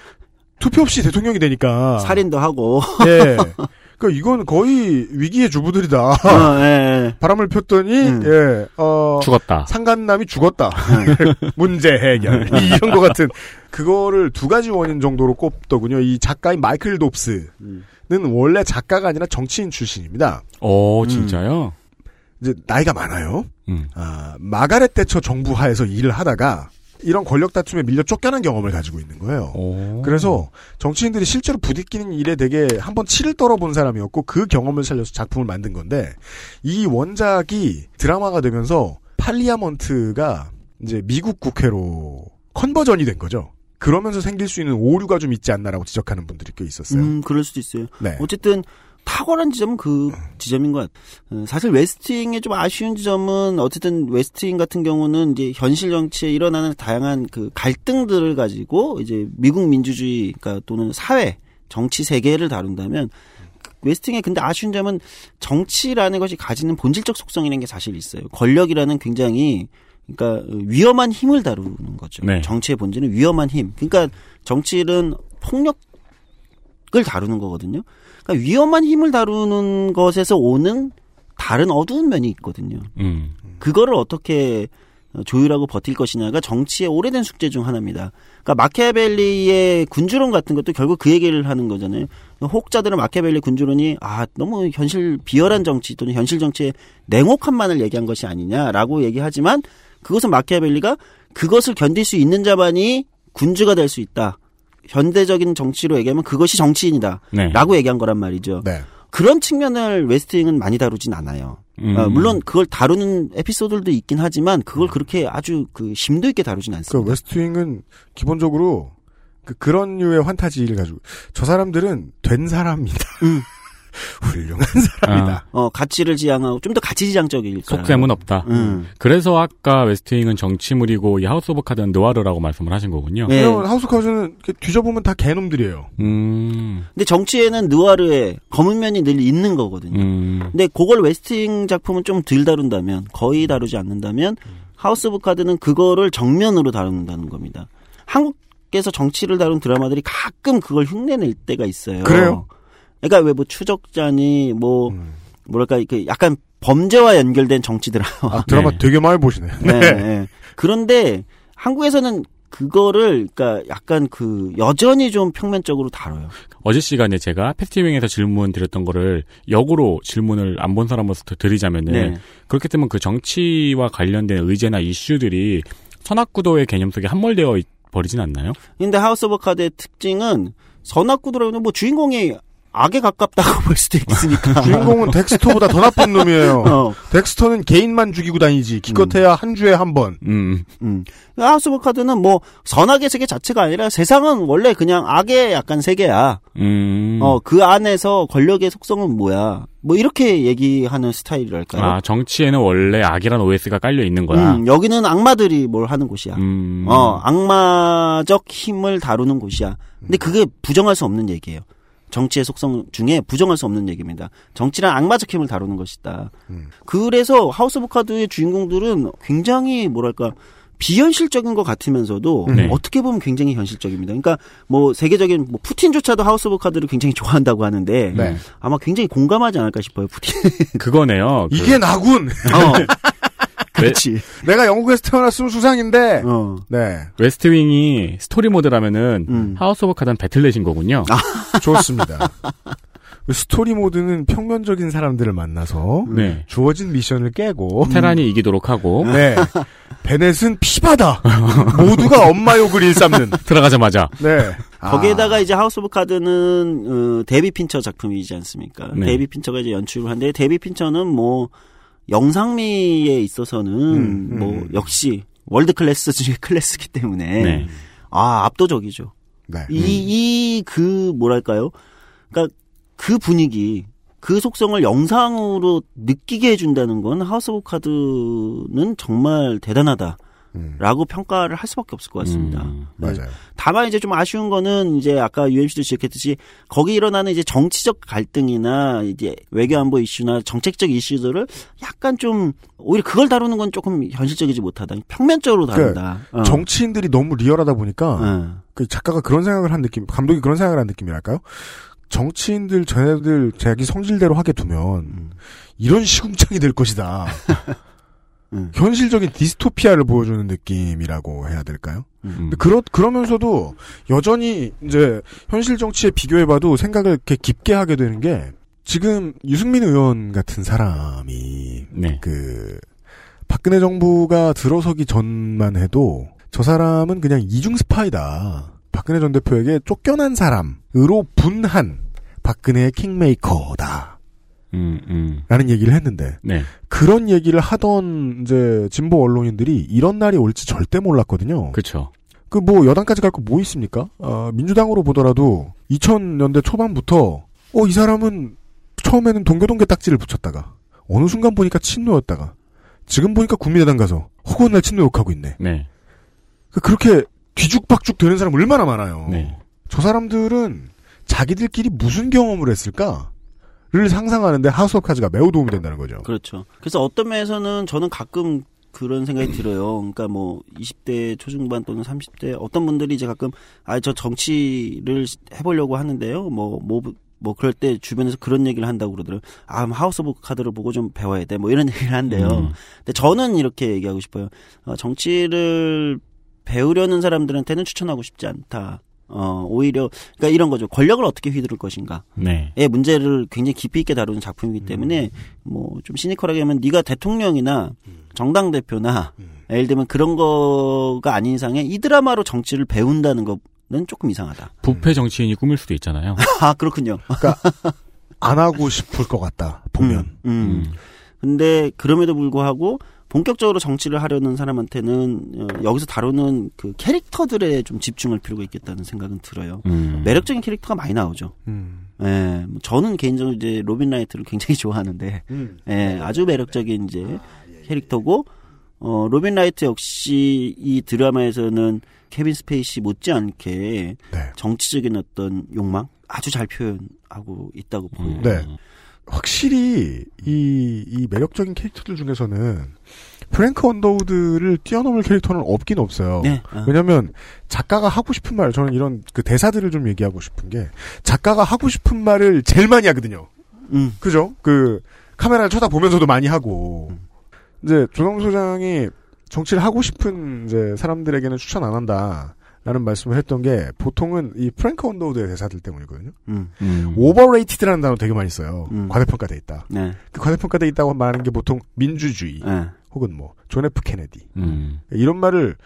투표 없이 대통령이 되니까. 살인도 하고. 예. [laughs] 그 이건 거의 위기의 주부들이다. 어, 예, 예. [laughs] 바람을 폈더니, 음. 예, 어. 죽었다. 상간남이 죽었다. [laughs] 문제 해결. 이런 거 같은. 그거를 두 가지 원인 정도로 꼽더군요. 이 작가인 마이클 돕스. 음. 원래 작가가 아니라 정치인 출신입니다. 오, 진짜요? 이제 나이가 많아요. 음. 아, 마가렛 대처 정부 하에서 일을 하다가 이런 권력 다툼에 밀려 쫓겨난 경험을 가지고 있는 거예요. 오. 그래서 정치인들이 실제로 부딪히는 일에 되게 한번 치를 떨어본 사람이었고 그 경험을 살려서 작품을 만든 건데 이 원작이 드라마가 되면서 팔리아먼트가 이제 미국 국회로 conversion이 된 거죠. 그러면서 생길 수 있는 오류가 좀 있지 않나라고 지적하는 분들이 꽤 있었어요. 음, 그럴 수도 있어요. 네. 어쨌든 탁월한 지점은 그 지점인 것 같아요. 어, 사실 웨스트윙의 좀 아쉬운 지점은 어쨌든 웨스트윙 같은 경우는 이제 현실 정치에 일어나는 다양한 그 갈등들을 가지고 이제 미국 민주주의 그러니까 또는 사회 정치 세계를 다룬다면 웨스트윙의 근데 아쉬운 점은 정치라는 것이 가지는 본질적 속성이라는 게 사실 있어요. 권력이라는 굉장히 그러니까 위험한 힘을 다루는 거죠. 네. 정치의 본질은 위험한 힘. 그러니까 정치는 폭력 을 다루는 거거든요. 그러니까 위험한 힘을 다루는 것에서 오는 다른 어두운 면이 있거든요. 음. 그거를 어떻게 조율하고 버틸 것이냐가 정치의 오래된 숙제 중 하나입니다. 그러니까 마키아벨리의 군주론 같은 것도 결국 그 얘기를 하는 거잖아요. 혹자들은 마키아벨리 군주론이 아 너무 현실 비열한 정치 또는 현실 정치의 냉혹함만을 얘기한 것이 아니냐라고 얘기하지만 그것은 마키아벨리가 그것을 견딜 수 있는 자만이 군주가 될 수 있다. 현대적인 정치로 얘기하면 그것이 정치인이다. 네. 라고 얘기한 거란 말이죠. 네. 그런 측면을 웨스팅은 많이 다루진 않아요. 음. 어, 물론 그걸 다루는 에피소드들도 있긴 하지만 그걸 그렇게 아주 그 심도 있게 다루진 그 않습니다. 웨스트윙은 기본적으로 그 그런 류의 환타지를 가지고 저 사람들은 된 사람이다. 음. 훌륭한 사람이다. 어, 가치를 지향하고 좀 더 가치 지향적일. 속셈은 없다. 음. 그래서 아까 웨스트윙은 정치물이고 이 하우스 오브 카드는 느와르라고 말씀을 하신 거군요. 네. 하우스 이렇게 뒤져보면 다 개놈들이에요. 음. 근데 정치에는 느와르의 검은 면이 늘 있는 거거든요. 음. 근데 그걸 웨스트윙 작품은 좀 덜 다룬다면 거의 다루지 않는다면 하우스 오브 카드는 그거를 정면으로 다룬다는 겁니다. 한국 에서 정치를 다룬 드라마들이 가끔 그걸 흉내낼 때가 있어요. 그래요? 그러니까 왜 뭐 추적자니 뭐 뭐랄까 그 약간 범죄와 연결된 정치 드라마. 아, 드라마 [laughs] 되게 많이 보시네. 네. 네. 그런데 한국에서는 그거를 그러니까 약간 그 여전히 좀 평면적으로 다뤄요. 어제 시간에 제가 패스티빙에서 질문 드렸던 거를 역으로 질문을 안 본 사람으로서 드리자면은 네. 그렇게 되면 그 정치와 관련된 의제나 이슈들이 선악구도의 개념 속에 함몰되어 있- 버리진 않나요? 근데 하우스 오브 카드의 특징은 선악구도라고는 뭐 주인공이 악에 가깝다고 [laughs] 볼 수도 있으니까. [laughs] 주인공은 덱스터보다 더 나쁜 놈이에요. [laughs] 어. 덱스터는 개인만 죽이고 다니지. 기껏해야 한 주에 한 번. 음. 음. 하우스 오브 카드는 뭐 선악의 세계 자체가 아니라 세상은 원래 그냥 악의 약간 세계야. 음. 어, 그 안에서 권력의 속성은 뭐야. 뭐 이렇게 얘기하는 스타일이랄까요. 아, 정치에는 원래 악이란 OS가 깔려 있는 거야. 음, 여기는 악마들이 뭘 하는 곳이야. 음. 어, 악마적 힘을 다루는 곳이야. 근데 그게 부정할 수 없는 얘기예요. 정치의 속성 중에 부정할 수 없는 얘기입니다. 정치란 악마적 힘을 다루는 것이다. 그래서 하우스 오브 카드의 주인공들은 굉장히 뭐랄까 비현실적인 것 같으면서도 네. 어떻게 보면 굉장히 현실적입니다. 그러니까 뭐 세계적인 뭐 푸틴조차도 하우스 오브 카드를 굉장히 좋아한다고 하는데 네. 아마 굉장히 공감하지 않을까 싶어요. 푸틴. 그거네요. 그- 이게 나군. 어. [laughs] 그렇지. 내가 영국에서 태어났으면 수상인데. 어. 네. 웨스트윙이 스토리 모드라면은 음. 하우스 오브 카드는 배틀넷인 거군요. 좋습니다. [laughs] 스토리 모드는 평면적인 사람들을 만나서 네. 주어진 미션을 깨고 테란이 이기도록 하고 네. 배넷은 피바다. [laughs] 모두가 엄마 욕을 일삼는. 들어가자마자 네. 아. 거기에다가 이제 하우스 오브 카드는 어, 데이빗 핀처 작품이지 않습니까? 네. 데이빗 핀처가 이제 연출을 한데 데이빗 핀처는 뭐 영상미에 있어서는 음, 음. 뭐 역시 world class 중에 [laughs] class기 때문에 네. 아 압도적이죠. 네. 이이그 뭐랄까요? 그러니까 그 분위기 그 속성을 영상으로 느끼게 해준다는 건 하우스 오브 카드는 정말 대단하다. 음. 라고 평가를 할 수밖에 없을 것 같습니다. 음. 맞아요. 다만 이제 좀 아쉬운 거는 이제 아까 UMC도 지적했듯이 거기 일어나는 이제 정치적 갈등이나 이제 외교 안보 이슈나 정책적 이슈들을 약간 좀 오히려 그걸 다루는 건 조금 현실적이지 못하다. 평면적으로 다룬다. 어. 정치인들이 너무 리얼하다 보니까 어. 그 작가가 그런 생각을 한 느낌, 감독이 그런 생각을 한 느낌이랄까요? 정치인들 쟤네들 자기 성질대로 하게 두면 음. 이런 시궁창이 될 것이다. [laughs] 음. 현실적인 디스토피아를 보여주는 느낌이라고 해야 될까요? 음. 그러, 그러면서도 여전히 이제 현실 정치에 비교해봐도 생각을 이렇게 깊게 하게 되는 게 지금 유승민 의원 같은 사람이 네. 그 박근혜 정부가 들어서기 전만 해도 저 사람은 그냥 이중 스파이다. 박근혜 전 대표에게 쫓겨난 사람으로 분한 박근혜의 킹메이커다. 음, 음. 라는 얘기를 했는데 네. 그런 얘기를 하던 이제 진보 언론인들이 이런 날이 올지 절대 몰랐거든요. 그렇죠. 그 뭐 여당까지 갈 거 뭐 있습니까? 어, 민주당으로 보더라도 2000년대 초반부터 어 이 사람은 처음에는 동교동계 딱지를 붙였다가 어느 순간 보니까 친노였다가 지금 보니까 국민의당 가서 허구한 날 친노 욕하고 있네. 네. 그 그렇게 뒤죽박죽 되는 사람 얼마나 많아요. 네. 저 사람들은 자기들끼리 무슨 경험을 했을까 를 상상하는데 하우스 오브 카즈가 매우 도움이 된다는 거죠. 그렇죠. 그래서 어떤 면에서는 저는 가끔 그런 생각이 들어요. 그러니까 뭐 20대 초중반 또는 30대 어떤 분들이 이제 가끔 아 저 정치를 해보려고 하는데요. 뭐뭐 뭐 그럴 때 주변에서 그런 얘기를 한다고 그러더라고요. 아, 하우스 오브 카드를 보고 좀 배워야 돼. 뭐 이런 얘기를 한대요. 음. 근데 저는 이렇게 얘기하고 싶어요. 어, 정치를 배우려는 사람들한테는 추천하고 싶지 않다. 어, 오히려, 그러니까 이런 거죠. 권력을 어떻게 휘두를 것인가. 네. 의 문제를 굉장히 깊이 있게 다루는 작품이기 때문에 뭐 좀 시니컬하게 하면 네가 대통령이나 정당 대표나 예를 들면 그런 거가 아닌 이상에 이 드라마로 정치를 배운다는 거는 조금 이상하다. 부패 정치인이 꾸밀 수도 있잖아요. [laughs] 아 그렇군요. 그러니까 안 하고 싶을 것 같다 보면. 음. 근데 그럼에도 불구하고 본격적으로 정치를 하려는 사람한테는 어, 여기서 다루는 그 캐릭터들에 좀 집중할 필요가 있겠다는 생각은 들어요. 음. 매력적인 캐릭터가 많이 나오죠. 음. 예, 뭐 저는 개인적으로 이제 로빈 라이트를 굉장히 [laughs] 좋아하는데, 음. 예, 아주 매력적인 이제 캐릭터고, 어, 로빈 라이트 역시 이 드라마에서는 케빈 스페이시 못지않게 네. 정치적인 어떤 욕망 아주 잘 표현하고 있다고 보여요. 네. 확실히 이, 이 매력적인 캐릭터들 중에서는 프랭크 언더우드를 뛰어넘을 캐릭터는 없긴 없어요. 네. 아. 왜냐하면 작가가 하고 싶은 말, 저는 이런 그 대사들을 좀 얘기하고 싶은 게 작가가 하고 싶은 말을 제일 많이 하거든요. 음. 그죠? 그 카메라를 쳐다보면서도 많이 하고 이제 조성주 소장이 정치를 하고 싶은 이제 사람들에게는 추천 안 한다. 라는 말씀을 했던 게 보통은 이 프랭크 언더우드의 대사들 때문이거든요. 음. 음. overrated라는 단어 되게 많이 써요. 음. 과대평가돼 있다. 네. 그 과대평가돼 있다고 말하는 게 보통 민주주의 네. 혹은 뭐존 F 케네디 음. 이런 말을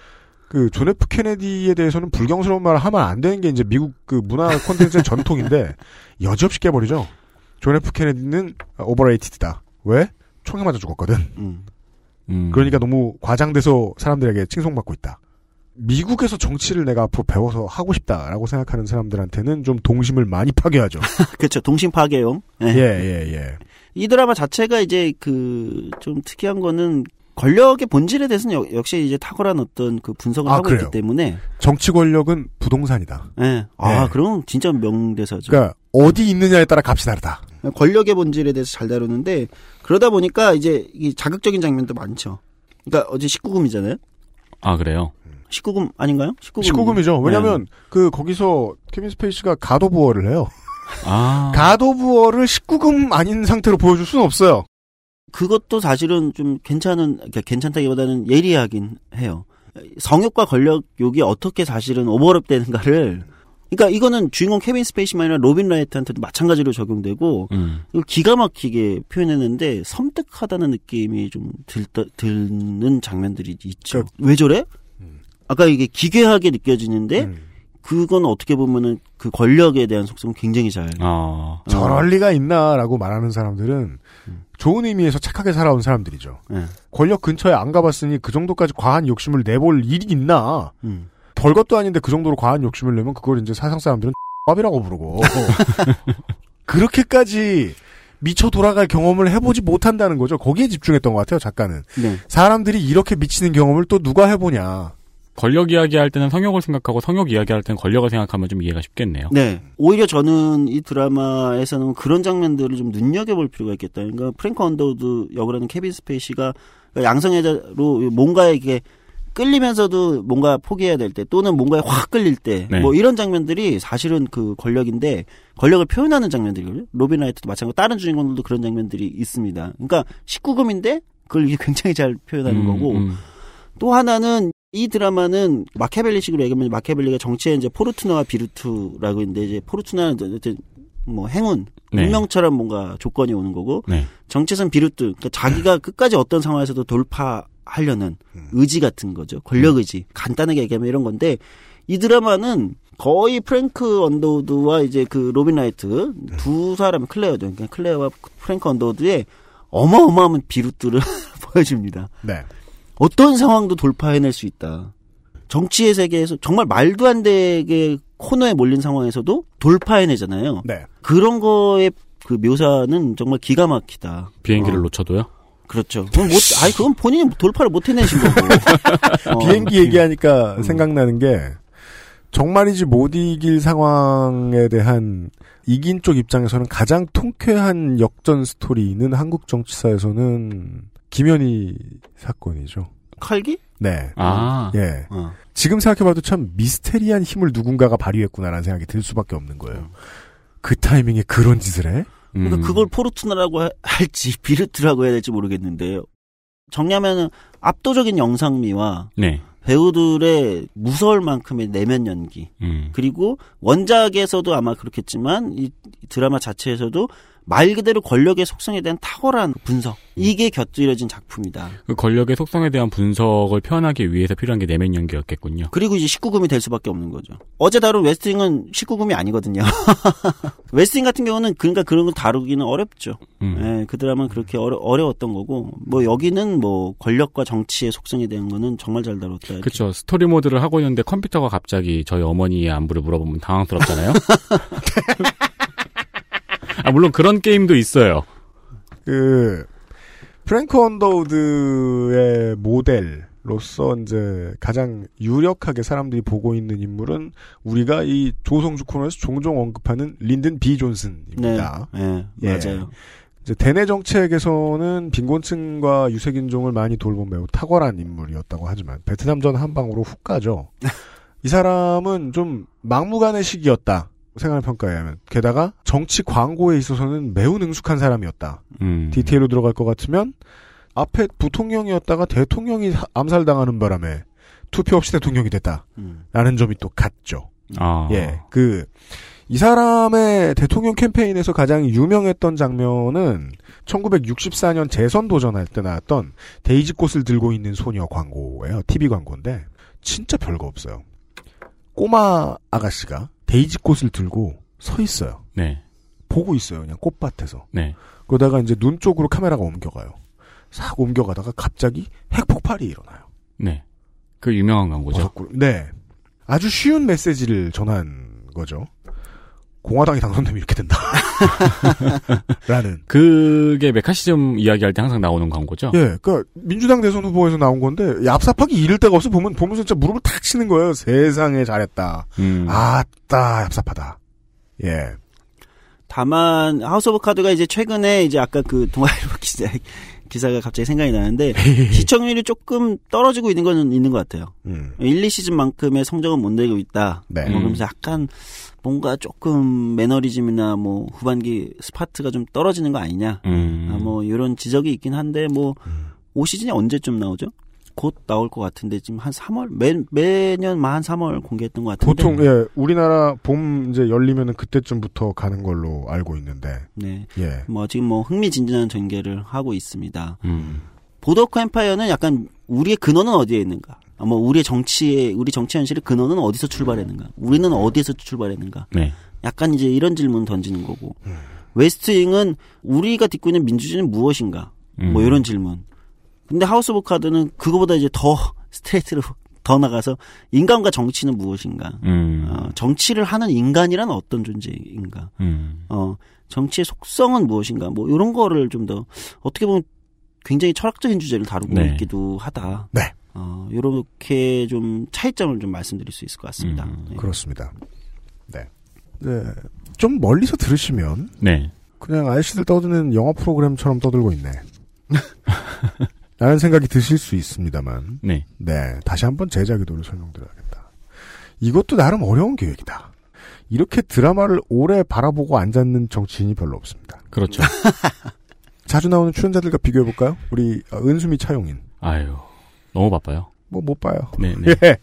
그존 F 케네디에 대해서는 불경스러운 말을 하면 안 되는 게 이제 미국 그 문화 콘텐츠의 전통인데 [laughs] 여지없이 깨버리죠. 존 F 케네디는 overrated다. 왜? 총에 맞아 죽었거든. 음. 음. 그러니까 너무 과장돼서 사람들에게 칭송받고 있다. 미국에서 정치를 내가 앞으로 배워서 하고 싶다라고 생각하는 사람들한테는 좀 동심을 많이 파괴하죠. [laughs] 그렇죠. 동심 파괴용. 네. 예, 예, 예. 이 드라마 자체가 이제 그 좀 특이한 거는 권력의 본질에 대해서는 여- 역시 이제 탁월한 어떤 그 분석을 아, 하고 그래요? 있기 때문에 정치 권력은 부동산이다. 예. 아, 네. 그럼 진짜 명대사죠. 그러니까 어디 있느냐에 따라 값이 다르다. 권력의 본질에 대해서 잘 다루는데 그러다 보니까 이제 이 자극적인 장면도 많죠. 그러니까 어제 19금이잖아요. 아 그래요. 19금 아닌가요? 19금. 19금이죠. 왜냐면 그 거기서 케빈 스페이시가 가도부어를 해요. 아. 가도부어를 19금 아닌 상태로 보여줄 수는 없어요. 그것도 사실은 좀 괜찮은 그러니까 괜찮다기보다는 예리하긴 해요. 성욕과 권력 욕이 어떻게 사실은 오버랩 되는가를 그러니까 이거는 주인공 케빈 스페이시만 아니라 로빈 라이트한테도 마찬가지로 적용되고 음. 이걸 기가 막히게 표현했는데 섬뜩하다는 느낌이 좀 들, 드는 장면들이 있죠. 왜 저래? 아까 이게 기괴하게 느껴지는데 그건 어떻게 보면은 그 권력에 대한 속성은 굉장히 잘. 아. 저럴 리가 있나라고 말하는 사람들은 좋은 의미에서 착하게 살아온 사람들이죠. 네. 권력 근처에 안 가봤으니 그 정도까지 과한 욕심을 내볼 일이 있나? 음. 별것도 아닌데 그 정도로 과한 욕심을 내면 그걸 이제 세상 사람들은 [laughs] 밥이라고 부르고 [laughs] 그렇게까지 미쳐 돌아갈 경험을 해보지 못한다는 거죠. 거기에 집중했던 것 같아요. 작가는 네. 사람들이 이렇게 미치는 경험을 또 누가 해보냐. 권력 이야기할 때는 성욕을 생각하고 성욕 이야기할 때는 권력을 생각하면 좀 이해가 쉽겠네요. 네. 오히려 저는 이 드라마에서는 그런 장면들을 좀 눈여겨볼 필요가 있겠다. 그러니까 프랭크 언더우드 역을 하는 케빈 스페이시가 양성애자로 뭔가에 이게 끌리면서도 뭔가 포기해야 될 때 또는 뭔가에 확 끌릴 때뭐 네. 이런 장면들이 사실은 그 권력인데 권력을 표현하는 장면들이거든요. 로빈 라이트도 마찬가지로 다른 주인공들도 그런 장면들이 있습니다. 그러니까 19금인데 그걸 굉장히 잘 표현하는 음, 거고 음. 또 하나는 이 드라마는 마키아벨리식으로 얘기하면 마키아벨리가 정치에 이제 fortuna와 virtù라고 있는데 이제 fortuna는 이제 뭐 행운, 네. 운명처럼 뭔가 조건이 오는 거고 네. 정치에서는 virtù, 그러니까 자기가 끝까지 어떤 상황에서도 돌파하려는 의지 같은 거죠. 권력 의지. 간단하게 얘기하면 이런 건데 이 드라마는 거의 프랭크 언더우드와 이제 그 로빈 라이트 두 사람 클레어죠. 그러니까 클레어와 프랭크 언더우드의 어마어마한 virtù를 [laughs] 보여줍니다. 네. 어떤 상황도 돌파해낼 수 있다. 정치의 세계에서 정말 말도 안 되게 코너에 몰린 상황에서도 돌파해내잖아요. 네. 그런 거의 그 묘사는 정말 기가 막히다. 비행기를 어, 놓쳐도요? 그렇죠. 그건 못, 아니 그건 본인이 돌파를 못 해내신 거고. [laughs] 어, 비행기 얘기하니까 생각나는 게 정말이지 못 이길 상황에 대한 이긴 쪽 입장에서는 가장 통쾌한 역전 스토리는 한국 정치사에서는 김현희 사건이죠. 칼기? 네. 아. 예. 어. 지금 생각해봐도 참 미스테리한 힘을 누군가가 발휘했구나라는 생각이 들 수밖에 없는 거예요. 그 타이밍에 그런 짓을 해? 그러니까 음. 그걸 fortuna라고 하- 할지 [laughs] virtù라고 해야 될지 모르겠는데요. 정리하면 압도적인 영상미와 네. 배우들의 무서울 만큼의 내면 연기 음. 그리고 원작에서도 아마 그렇겠지만 이 드라마 자체에서도 말 그대로 권력의 속성에 대한 탁월한 분석 이게 곁들여진 작품이다. 그 권력의 속성에 대한 분석을 표현하기 위해서 필요한 게 내면 연기였겠군요. 그리고 이제 19금이 될 수밖에 없는 거죠. 어제 다룬 웨스팅은 19금이 아니거든요. [laughs] 웨스팅 같은 경우는 그러니까 그런 걸 다루기는 어렵죠. 음. 예, 그 드라마는 그렇게 어려, 어려웠던 거고 뭐 여기는 뭐 권력과 정치의 속성에 대한 거는 정말 잘 다뤘다. 그렇죠. 스토리 모드를 하고 있는데 컴퓨터가 갑자기 저희 어머니의 안부를 물어보면 당황스럽잖아요. [laughs] 아, 물론 그런 게임도 있어요. 그 프랭크 언더우드의 모델로서 이제 가장 유력하게 사람들이 보고 있는 인물은 우리가 이 조성주 코너에서 종종 언급하는 린든 B 네, 존슨입니다. 예, 예. 맞아요. 이제 대내 정책에서는 빈곤층과 유색인종을 많이 돌본 매우 탁월한 인물이었다고 하지만 베트남전 한 방으로 훅 가죠. [laughs] 이 사람은 좀 막무가내식이었다. 생활 평가에 하면 게다가 정치 광고에 있어서는 매우 능숙한 사람이었다. 음. 디테일로 들어갈 것 같으면 앞에 부통령이었다가 대통령이 사- 암살당하는 바람에 투표 없이 대통령이 됐다. 음. 라는 점이 또 같죠. 아. 예. 그, 이 사람의 대통령 캠페인에서 가장 유명했던 장면은 1964년 재선 도전할 때 나왔던 데이지 꽃을 들고 있는 소녀 광고예요. TV 광고인데 진짜 별거 없어요. 꼬마 아가씨가 데이지 꽃을 들고 서 있어요. 네. 보고 있어요. 그냥 꽃밭에서. 네. 그러다가 이제 눈 쪽으로 카메라가 옮겨가요. 싹 옮겨가다가 갑자기 핵폭발이 일어나요. 네. 그 유명한 광고죠. 네. 아주 쉬운 메시지를 전한 거죠. 공화당이 당선되면 이렇게 된다. [laughs] 라는. [laughs] 그게 매카시즘 이야기할 때 항상 나오는 광고죠. 예, 그니까, 민주당 대선 후보에서 나온 건데, 얍삽하게 잃을 데가 없어 보면, 보면서 진짜 무릎을 탁 치는 거예요. 세상에 잘했다. 음. 아따, 얍삽하다. 예. 다만 House of Cards가 이제 최근에 이제 아까 그 동아일보 [laughs] 기사 기사가 갑자기 생각이 나는데 [laughs] 시청률이 조금 떨어지고 있는 거는 있는 것 같아요. 음. 1, 2시즌만큼의 성적은 못 내고 있다. 네. 뭐 그러면서 약간 뭔가 조금 매너리즘이나 뭐 후반기 스파트가 좀 떨어지는 거 아니냐. 음. 아, 뭐 이런 지적이 있긴 한데 뭐 음. 5시즌이 언제쯤 나오죠? 곧 나올 것 같은데 지금 한 3월 매 매년 한 3월 공개했던 것 같은데 보통, 예, 우리나라 봄 이제 열리면은 그때쯤부터 가는 걸로 알고 있는데, 네. 예. 뭐 지금 뭐 흥미진진한 전개를 하고 있습니다. 음. Boardwalk Empire는 약간 우리의 근원은 어디에 있는가? 아, 뭐 우리의 정치의 우리 정치 현실의 근원은 어디서 출발했는가? 우리는 어디에서 출발했는가? 네. 약간 이제 이런 질문 던지는 거고 West Wing은 우리가 딛고 있는 민주주의는 무엇인가? 음. 뭐 이런 질문. 근데 House of Cards는 그거보다 이제 더 스트레이트로 [laughs] 더 나가서 인간과 정치는 무엇인가? 음. 어, 정치를 하는 인간이란 어떤 존재인가? 음. 어, 정치의 속성은 무엇인가? 뭐 이런 거를 좀 더 어떻게 보면 굉장히 철학적인 주제를 다루고 네. 있기도 하다. 네. 어, 요렇게 좀 차이점을 좀 말씀드릴 수 있을 것 같습니다. 음. 네. 그렇습니다. 네. 네. 좀 멀리서 들으시면, 네. 그냥 아저씨들 떠드는 영화 프로그램처럼 떠들고 있네. [laughs] 라는 생각이 드실 수 있습니다만, 네. 네, 다시 한번 제작 의도를 설명드려야겠다. 이것도 나름 어려운 계획이다. 이렇게 드라마를 오래 바라보고 앉았는 정치인이 별로 없습니다. 그렇죠. [laughs] 자주 나오는 출연자들과 비교해 볼까요? 우리 어, 은수미 차용인. 아유, 너무 바빠요. 뭐 못 봐요. 네, [laughs] 네. 예.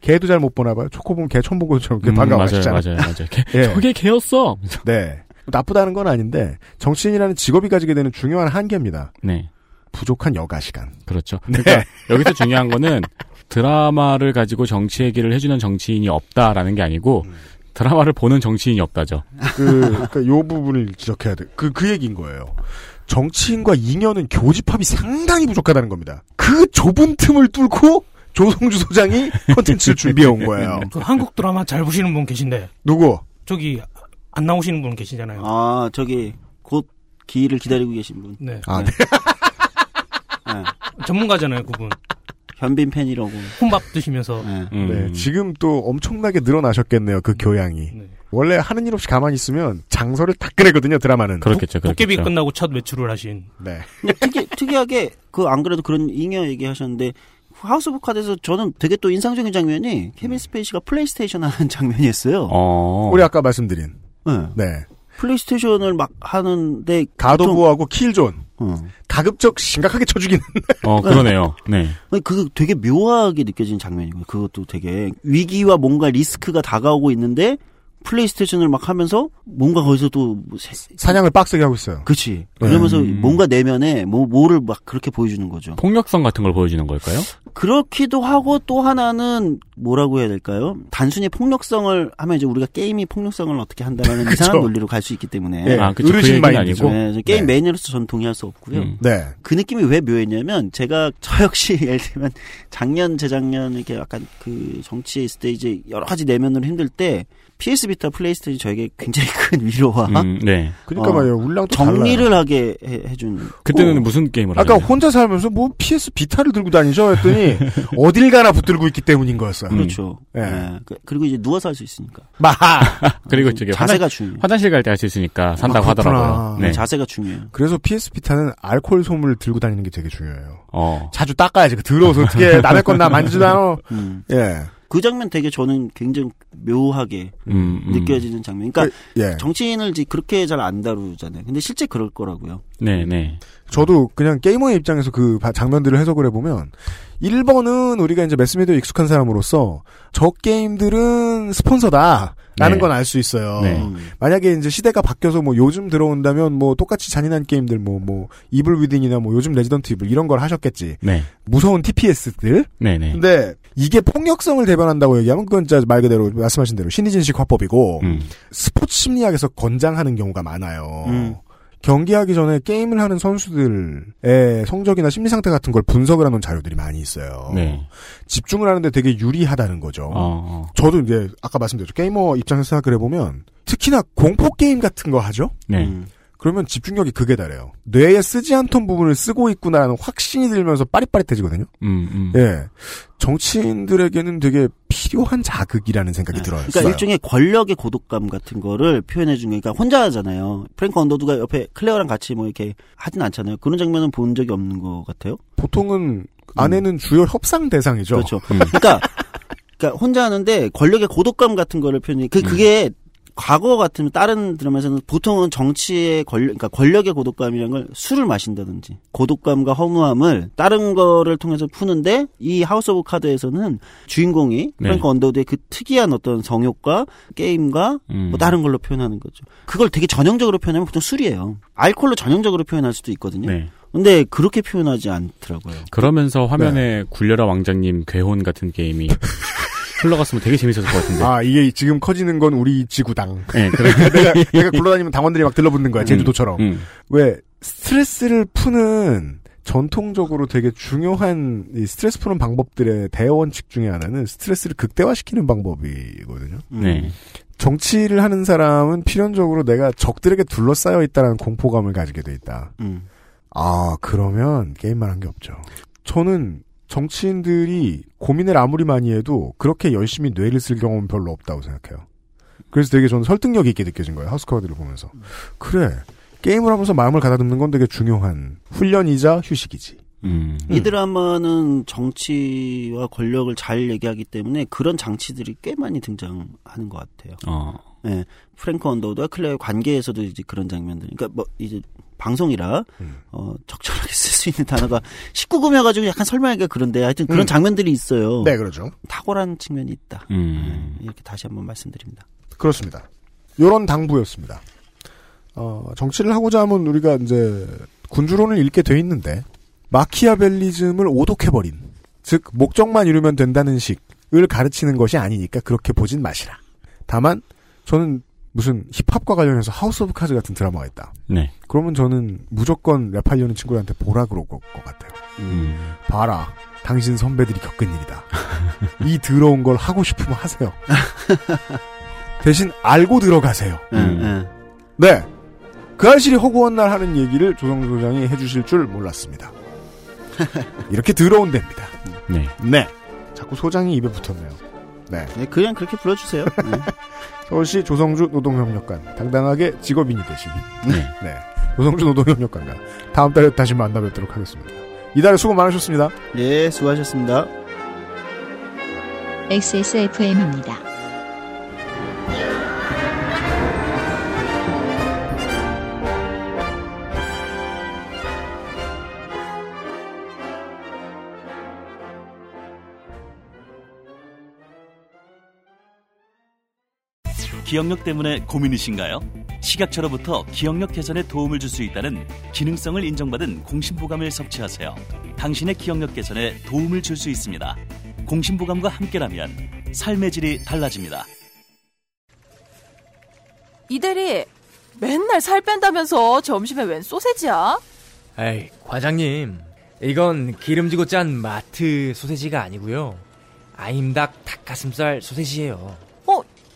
개도 잘 못 보나 봐요. 초코 보면 개 처음 본 것처럼 음, 반가워하시잖아요. 맞아요, 맞아요, 맞아요. 개, [laughs] 예. 저게 개였어. 네. 나쁘다는 건 아닌데 정치인이라는 직업이 가지게 되는 중요한 한계입니다. 네, 부족한 여가 시간. 그렇죠. 네. 그러니까 여기서 중요한 거는 드라마를 가지고 정치 얘기를 해주는 정치인이 없다라는 게 아니고 드라마를 보는 정치인이 없다죠. 그, 그러니까 요 부분을 지적해야 돼. 그, 그 얘기인 거예요. 정치인과 잉여는 교집합이 상당히 부족하다는 겁니다. 그 좁은 틈을 뚫고 조성주 소장이 컨텐츠를 준비해 온 거예요. [laughs] 그 한국 드라마 잘 보시는 분 계신데 누구? 저기 안 나오시는 분 계시잖아요. 아 저기 곧 기회를 기다리고 계신 분. 네. 아, 네. [laughs] 네. 전문가잖아요, 그분. 현빈 팬이라고. 혼밥 드시면서 네. 음. 네, 지금 또 엄청나게 늘어나셨겠네요, 그 교양이. 네. 원래 하는 일 없이 가만히 있으면 장서를 다 끄내거든요, 드라마는. 그렇겠죠, 도깨비 그렇겠죠. 끝나고 첫 외출을 하신. 네. 특이, 특이하게 그 안 그래도 그런 잉여 얘기하셨는데 House of Cards에서 저는 되게 또 인상적인 장면이 케빈 스페이시가 플레이스테이션 하는 장면이었어요. 어. 우리 아까 말씀드린. 네. 네. PlayStation을 막 하는데 God of War하고 Killzone. 어. 가급적 심각하게 쳐주기는. [laughs] 어, 그러네요. 네. 그 되게 묘하게 느껴지는 장면이고요. 그것도 되게 위기와 뭔가 리스크가 다가오고 있는데 PlayStation을 막 하면서 뭔가 거기서 또 세- 사냥을 빡세게 하고 있어요. 그치. 그러면서 음. 뭔가 내면에 뭐 뭐를 막 그렇게 보여주는 거죠. 폭력성 같은 걸 보여주는 걸까요? 그렇기도 하고 또 하나는 뭐라고 해야 될까요? 단순히 폭력성을 하면 이제 우리가 게임이 폭력성을 어떻게 한다라는 [laughs] 그쵸. 이상한 논리로 갈 수 있기 때문에 네. 아, 그쵸. 그 얘기는 마인드죠. 아니고. 네, 저 게임 네. 매니아로서 전 동의할 수 없고요. 음. 네. 그 느낌이 왜 묘했냐면 제가 저 역시 [laughs] 예를 들면 작년 재작년 이렇게 약간 그 정치에 있을 때 이제 여러 가지 내면으로 힘들 때 PS 비타 플레이스테이션이 저에게 굉장히 큰 위로와 음, 네. 그러니까 어, 말이에요. 울랑 또 정리를 달라요. 하게 해, 해준 그때는 어. 무슨 게임을 아까 하셨나요? 혼자 살면서 뭐 PS 비타를 들고 다니죠? 했더니 [laughs] 어딜 가나 붙들고 있기 때문인 거였어요. 그렇죠. 예. 예. 그- 그리고 이제 누워서 할 수 있으니까 마하. [laughs] 그리고 저기 자세가 화장, 중요해요. 화장실 갈 때 할 수 있으니까 산다고 아, 그렇구나. 하더라고요. 네. 자세가 중요해요. 그래서 PS 비타는 알코올 솜을 들고 다니는 게 되게 중요해요. 어. 자주 닦아야지. 그 더러워서 어떻게 남의 건 나 만지지도 않아. 음. 예. 그 장면 되게 저는 굉장히 묘하게 음, 음. 느껴지는 장면. 그러니까 예. 정치인을 이제 그렇게 잘 안 다루잖아요. 근데 실제 그럴 거라고요. 네, 네. 저도 그냥 게이머의 입장에서 그 바- 장면들을 해석을 해보면 1번은 우리가 이제 매스미디어에 익숙한 사람으로서 저 게임들은 스폰서다. 라는 네. 건 알 수 있어요. 네. 음. 만약에 이제 시대가 바뀌어서 뭐 요즘 들어온다면 뭐 똑같이 잔인한 게임들 뭐 뭐 Evil Within이나 뭐 요즘 Resident Evil 이런 걸 하셨겠지. 네. 무서운 TPS들. 네, 네. 근데 이게 폭력성을 대변한다고 얘기하면 그건 진짜 말 그대로 말씀하신 대로 신의진식 화법이고 음. 스포츠 심리학에서 권장하는 경우가 많아요. 음. 경기하기 전에 게임을 하는 선수들의 성적이나 심리 상태 같은 걸 분석을 하는 자료들이 많이 있어요. 네. 집중을 하는데 되게 유리하다는 거죠. 어, 어. 저도 이제 아까 말씀드렸죠. 게이머 입장에서 생각을 해보면 특히나 공포 게임 같은 거 하죠. 네. 음. 그러면 집중력이 극에 달해요. 뇌에 쓰지 않던 부분을 쓰고 있구나라는 확신이 들면서 빠릿빠릿해지거든요. 음, 음. 예. 정치인들에게는 되게 필요한 자극이라는 생각이 들어요. 그러니까 일종의 권력의 고독감 같은 거를 표현해 준 거니까 혼자 하잖아요. 프랭크 언더우드가 옆에 클레어랑 같이 뭐 이렇게 하진 않잖아요. 그런 장면은 본 적이 없는 것 같아요. 보통은 아내는 주요 협상 대상이죠. 그렇죠. 음. 그러니까 그러니까 혼자 하는데 권력의 고독감 같은 거를 표현해. 그 그게 과거 같으면 다른 드라마에서는 보통은 정치의 권력, 그러니까 권력의 고독감이라는 걸 술을 마신다든지 고독감과 허무함을 다른 거를 통해서 푸는데 이 House of Cards에서는 주인공이 네. 프랭크 언더우드의 그 특이한 어떤 성욕과 게임과 음. 뭐 다른 걸로 표현하는 거죠. 그걸 되게 전형적으로 표현하면 보통 술이에요. 알코올로 전형적으로 표현할 수도 있거든요. 네. 근데 그렇게 표현하지 않더라고요. 그러면서 화면에 굴려라 왕자님 괴혼 같은 게임이 [laughs] 흘러갔으면 되게 재밌었을 것 같은데. 아 이게 지금 커지는 건 우리 지구당. 네, [laughs] 그래. 내가 내가 굴러다니면 당원들이 막 들러붙는 거야 제주도처럼. 음. 왜 스트레스를 푸는 전통적으로 되게 중요한 이 스트레스 푸는 방법들의 대원칙 중에 하나는 스트레스를 극대화시키는 방법이거든요. 음. 네. 정치를 하는 사람은 필연적으로 내가 적들에게 둘러싸여 있다는 공포감을 가지게 돼 있다. 음. 아 그러면 게임만 한 게 없죠. 저는 정치인들이 고민을 아무리 많이 해도 그렇게 열심히 뇌를 쓸 경험은 별로 없다고 생각해요. 그래서 되게 저는 설득력이 있게 느껴진 거예요. 하우스커드를 보면서. 그래. 게임을 하면서 마음을 가다듬는 건 되게 중요한 훈련이자 휴식이지. 음. 이 드라마는 정치와 권력을 잘 얘기하기 때문에 그런 장치들이 꽤 많이 등장하는 것 같아요. 어. 예, 프랭크 언더우드와 클레어의 관계에서도 이제 그런 장면들. 그러니까 뭐 이제 방송이라 어, 적절하게 [laughs] 쓸 수 있는 단어가 19금이어가지고 약간 설명하기가 그런데 하여튼 그런 음. 장면들이 있어요. 네, 그렇죠. 탁월한 측면이 있다. 음. 네, 이렇게 다시 한번 말씀드립니다. 그렇습니다. 요런 당부였습니다. 어, 정치를 하고자 하면 우리가 이제 군주론을 읽게 돼 있는데 마키아벨리즘을 오독해버린 즉 목적만 이루면 된다는 식을 가르치는 것이 아니니까 그렇게 보진 마시라. 다만 저는 무슨 힙합과 관련해서 House of Cards 같은 드라마가 있다. 네. 그러면 저는 무조건 랩하려는 친구들한테 보라 그럴 것 같아요. 음. 봐라. 당신 선배들이 겪은 일이다. 이 더러운 걸 하고 싶으면 하세요. [laughs] 대신 알고 들어가세요. 음. 네. 그 알실이 허구한 날 하는 얘기를 조성주 소장이 해주실 줄 몰랐습니다. [laughs] 이렇게 더러운 데입니다. 네. 네. 자꾸 소장이 입에 붙었네요. 네. 네, 그냥 그렇게 불러주세요. 네. [laughs] 서울시 조성주 노동협력관 당당하게 직업인이 되신 네. [laughs] 네. 조성주 노동협력관과 다음 달에 다시 만나 뵙도록 하겠습니다. 이달에 수고 많으셨습니다. 예, 수고하셨습니다. XSFM입니다. 기억력 때문에 고민이신가요? 식약처로부터 기억력 개선에 도움을 줄 수 있다는 기능성을 인정받은 공심보감을 섭취하세요. 당신의 기억력 개선에 도움을 줄 수 있습니다. 공심보감과 함께라면 삶의 질이 달라집니다. 이대리 맨날 살 뺀다면서 점심에 웬 소세지야? 에이, 과장님. 이건 기름지고 짠 마트 소세지가 아니고요. 아임닭 닭가슴살 소세지예요.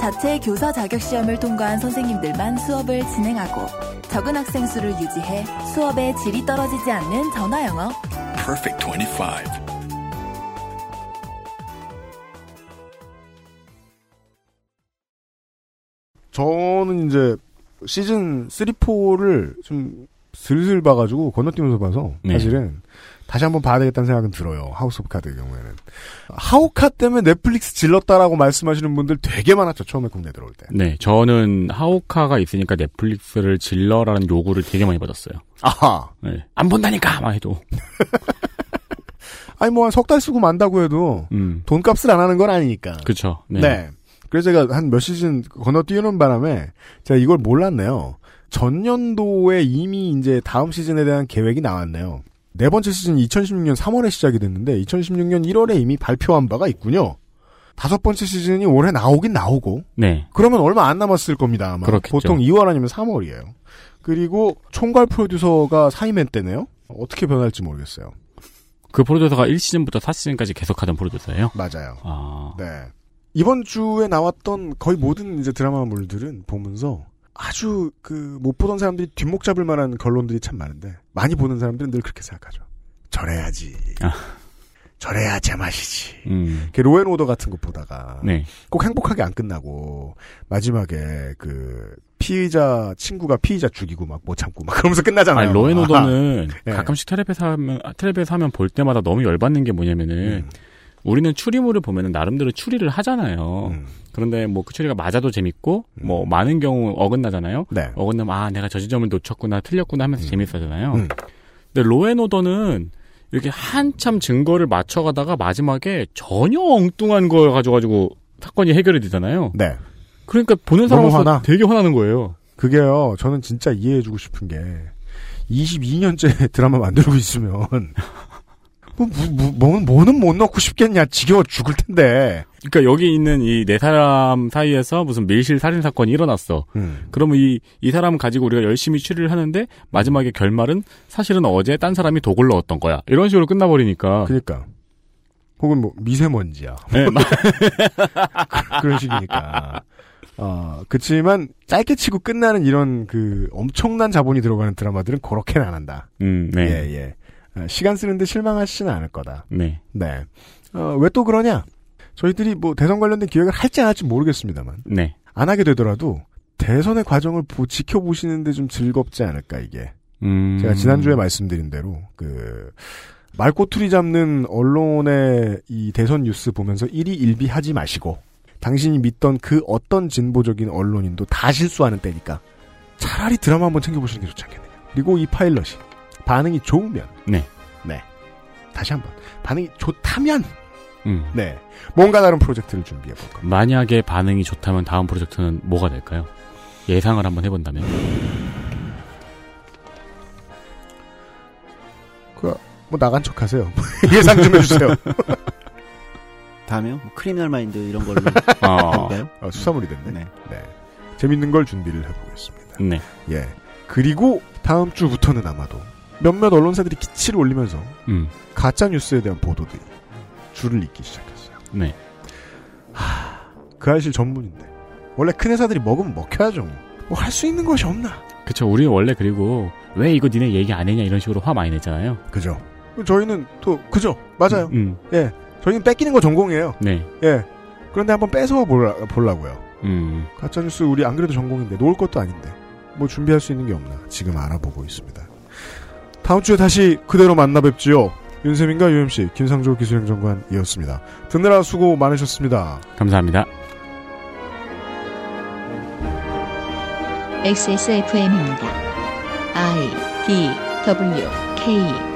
자체 교사 자격 시험을 통과한 선생님들만 수업을 진행하고 적은 학생 수를 유지해 수업의 질이 떨어지지 않는 전화 영어. Perfect 25. 저는 이제 시즌 3, 4를 좀 슬슬 봐가지고 건너뛰면서 봐서 네. 사실은 다시 한번 봐야 되겠다는 생각은 들어요. House of Cards의 경우에는. 하우카 때문에 넷플릭스 질렀다라고 말씀하시는 분들 되게 많았죠. 처음에 국내 들어올 때. 네, 저는 하우카가 있으니까 넷플릭스를 질러라는 요구를 되게 많이 받았어요. 아하. 네. 안 본다니까! 막 해도. [laughs] 아니 뭐 한 석 달 쓰고 만다고 해도 음. 돈값을 안 하는 건 아니니까. 그쵸. 네. 네. 그래서 제가 한 몇 시즌 건너뛰는 바람에 제가 이걸 몰랐네요. 전년도에 이미 이제 다음 시즌에 대한 계획이 나왔네요. 네 번째 시즌이 2016년 3월에 시작이 됐는데 2016년 1월에 이미 발표한 바가 있군요. 다섯 번째 시즌이 올해 나오긴 나오고 네. 그러면 얼마 안 남았을 겁니다. 아마. 그렇겠죠. 보통 2월 아니면 3월이에요. 그리고 총괄 프로듀서가 사이맨 때네요. 어떻게 변할지 모르겠어요. 그 프로듀서가 1시즌부터 4시즌까지 계속 하던 프로듀서예요? 맞아요. 아. 네. 이번 주에 나왔던 거의 모든 이제 드라마물들은 보면서 아주 그 못 보던 사람들이 뒷목 잡을 만한 결론들이 참 많은데 많이 보는 사람들은 늘 그렇게 생각하죠. 저래야지. 아. 저래야 제맛이지. 음. 이렇게 로앤 오더 같은 거 보다가 네. 꼭 행복하게 안 끝나고 마지막에 그 피의자 친구가 피의자 죽이고 막못 참고 막 그러면서 끝나잖아요. 아니, 로앤오더는 [laughs] 네. 가끔씩 텔레비에서 하면, 텔레비에서 하면 볼 때마다 너무 열받는 게 뭐냐면은, 음. 우리는 추리물을 보면은 나름대로 추리를 하잖아요. 음. 그런데 뭐 그 추리가 맞아도 재밌고, 뭐 많은 경우 어긋나잖아요. 네. 어긋나면, 아, 내가 저 지점을 놓쳤구나, 틀렸구나 하면서 재밌어하잖아요. 음. 근데 로앤오더는 이렇게 한참 증거를 맞춰가다가 마지막에 전혀 엉뚱한 걸 가져가지고 사건이 해결이 되잖아요. 네. 그러니까 보는 사람으로서 화나. 되게 화나는 거예요. 그게요. 저는 진짜 이해해주고 싶은 게 22년째 [laughs] 드라마 만들고 있으면 뭐, 뭐, 뭐, 뭐는 못 넣고 싶겠냐. 지겨워 죽을 텐데. 그러니까 여기 있는 이 네 사람 사이에서 무슨 밀실 살인 사건이 일어났어. 음. 그러면 이, 이 사람 가지고 우리가 열심히 추리를 하는데 마지막에 결말은 사실은 어제 딴 사람이 독을 넣었던 거야. 이런 식으로 끝나버리니까. 그러니까. 혹은 뭐 미세먼지야. 네, 막- [laughs] 그런 식이니까. 어, 그치만 짧게 치고 끝나는 이런 그 엄청난 자본이 들어가는 드라마들은 그렇게는 안 한다. 음, 네. 예, 예. 아, 시간 쓰는데 실망하시지는 않을 거다. 네. 네. 어, 왜 또 그러냐? 저희들이 뭐 대선 관련된 기획을 할지 안 할지 모르겠습니다만. 네. 안 하게 되더라도 대선의 과정을 보, 지켜보시는데 좀 즐겁지 않을까 이게. 음. 제가 지난주에 말씀드린 대로 그 말꼬투리 잡는 언론의 이 대선 뉴스 보면서 일이 일비 하지 마시고 당신이 믿던 그 어떤 진보적인 언론인도 다 실수하는 때니까 차라리 드라마 한번 챙겨보시는 게 좋지 않겠느냐. 그리고 이 파일럿이 반응이 좋으면 네. 네. 다시 한번 반응이 좋다면 음. 네. 뭔가 다른 프로젝트를 준비해 볼 겁니다. 만약에 반응이 좋다면 다음 프로젝트는 뭐가 될까요? 예상을 한번 해 본다면. 그, 뭐 나간 척 하세요. [laughs] 예상 좀 해 주세요. [laughs] 다음에요? 뭐 크리미널 마인드 이런 걸로. [laughs] 어. 할까요? 어, 수사물이 됐네. 네. 네. 재밌는 걸 준비를 해보겠습니다. 네. 예. 그리고 다음 주부터는 아마도 몇몇 언론사들이 기치를 올리면서 음. 가짜 뉴스에 대한 보도들이 줄을 잇기 시작했어요. 네. 그 알실 전문인데 원래 큰 회사들이 먹으면 먹혀야죠. 뭐 할 수 있는 것이 없나? 그쵸. 우리 원래 그리고 왜 이거 니네 얘기 안 했냐 이런 식으로 화 많이 냈잖아요. 그죠. 저희는 또 그죠. 맞아요. 음. 예. 저희는 뺏기는 거 전공이에요. 네. 예. 그런데 한번 뺏어 볼라, 보려고요. 음. 가짜뉴스 우리 안 그래도 전공인데 놓을 것도 아닌데 뭐 준비할 수 있는 게 없나 지금 알아보고 있습니다. 다음 주에 다시 그대로 만나 뵙지요. 윤세민과 UMC 김상조 기술행정관이었습니다. 듣느라 수고 많으셨습니다. 감사합니다. XSFM입니다. I D W K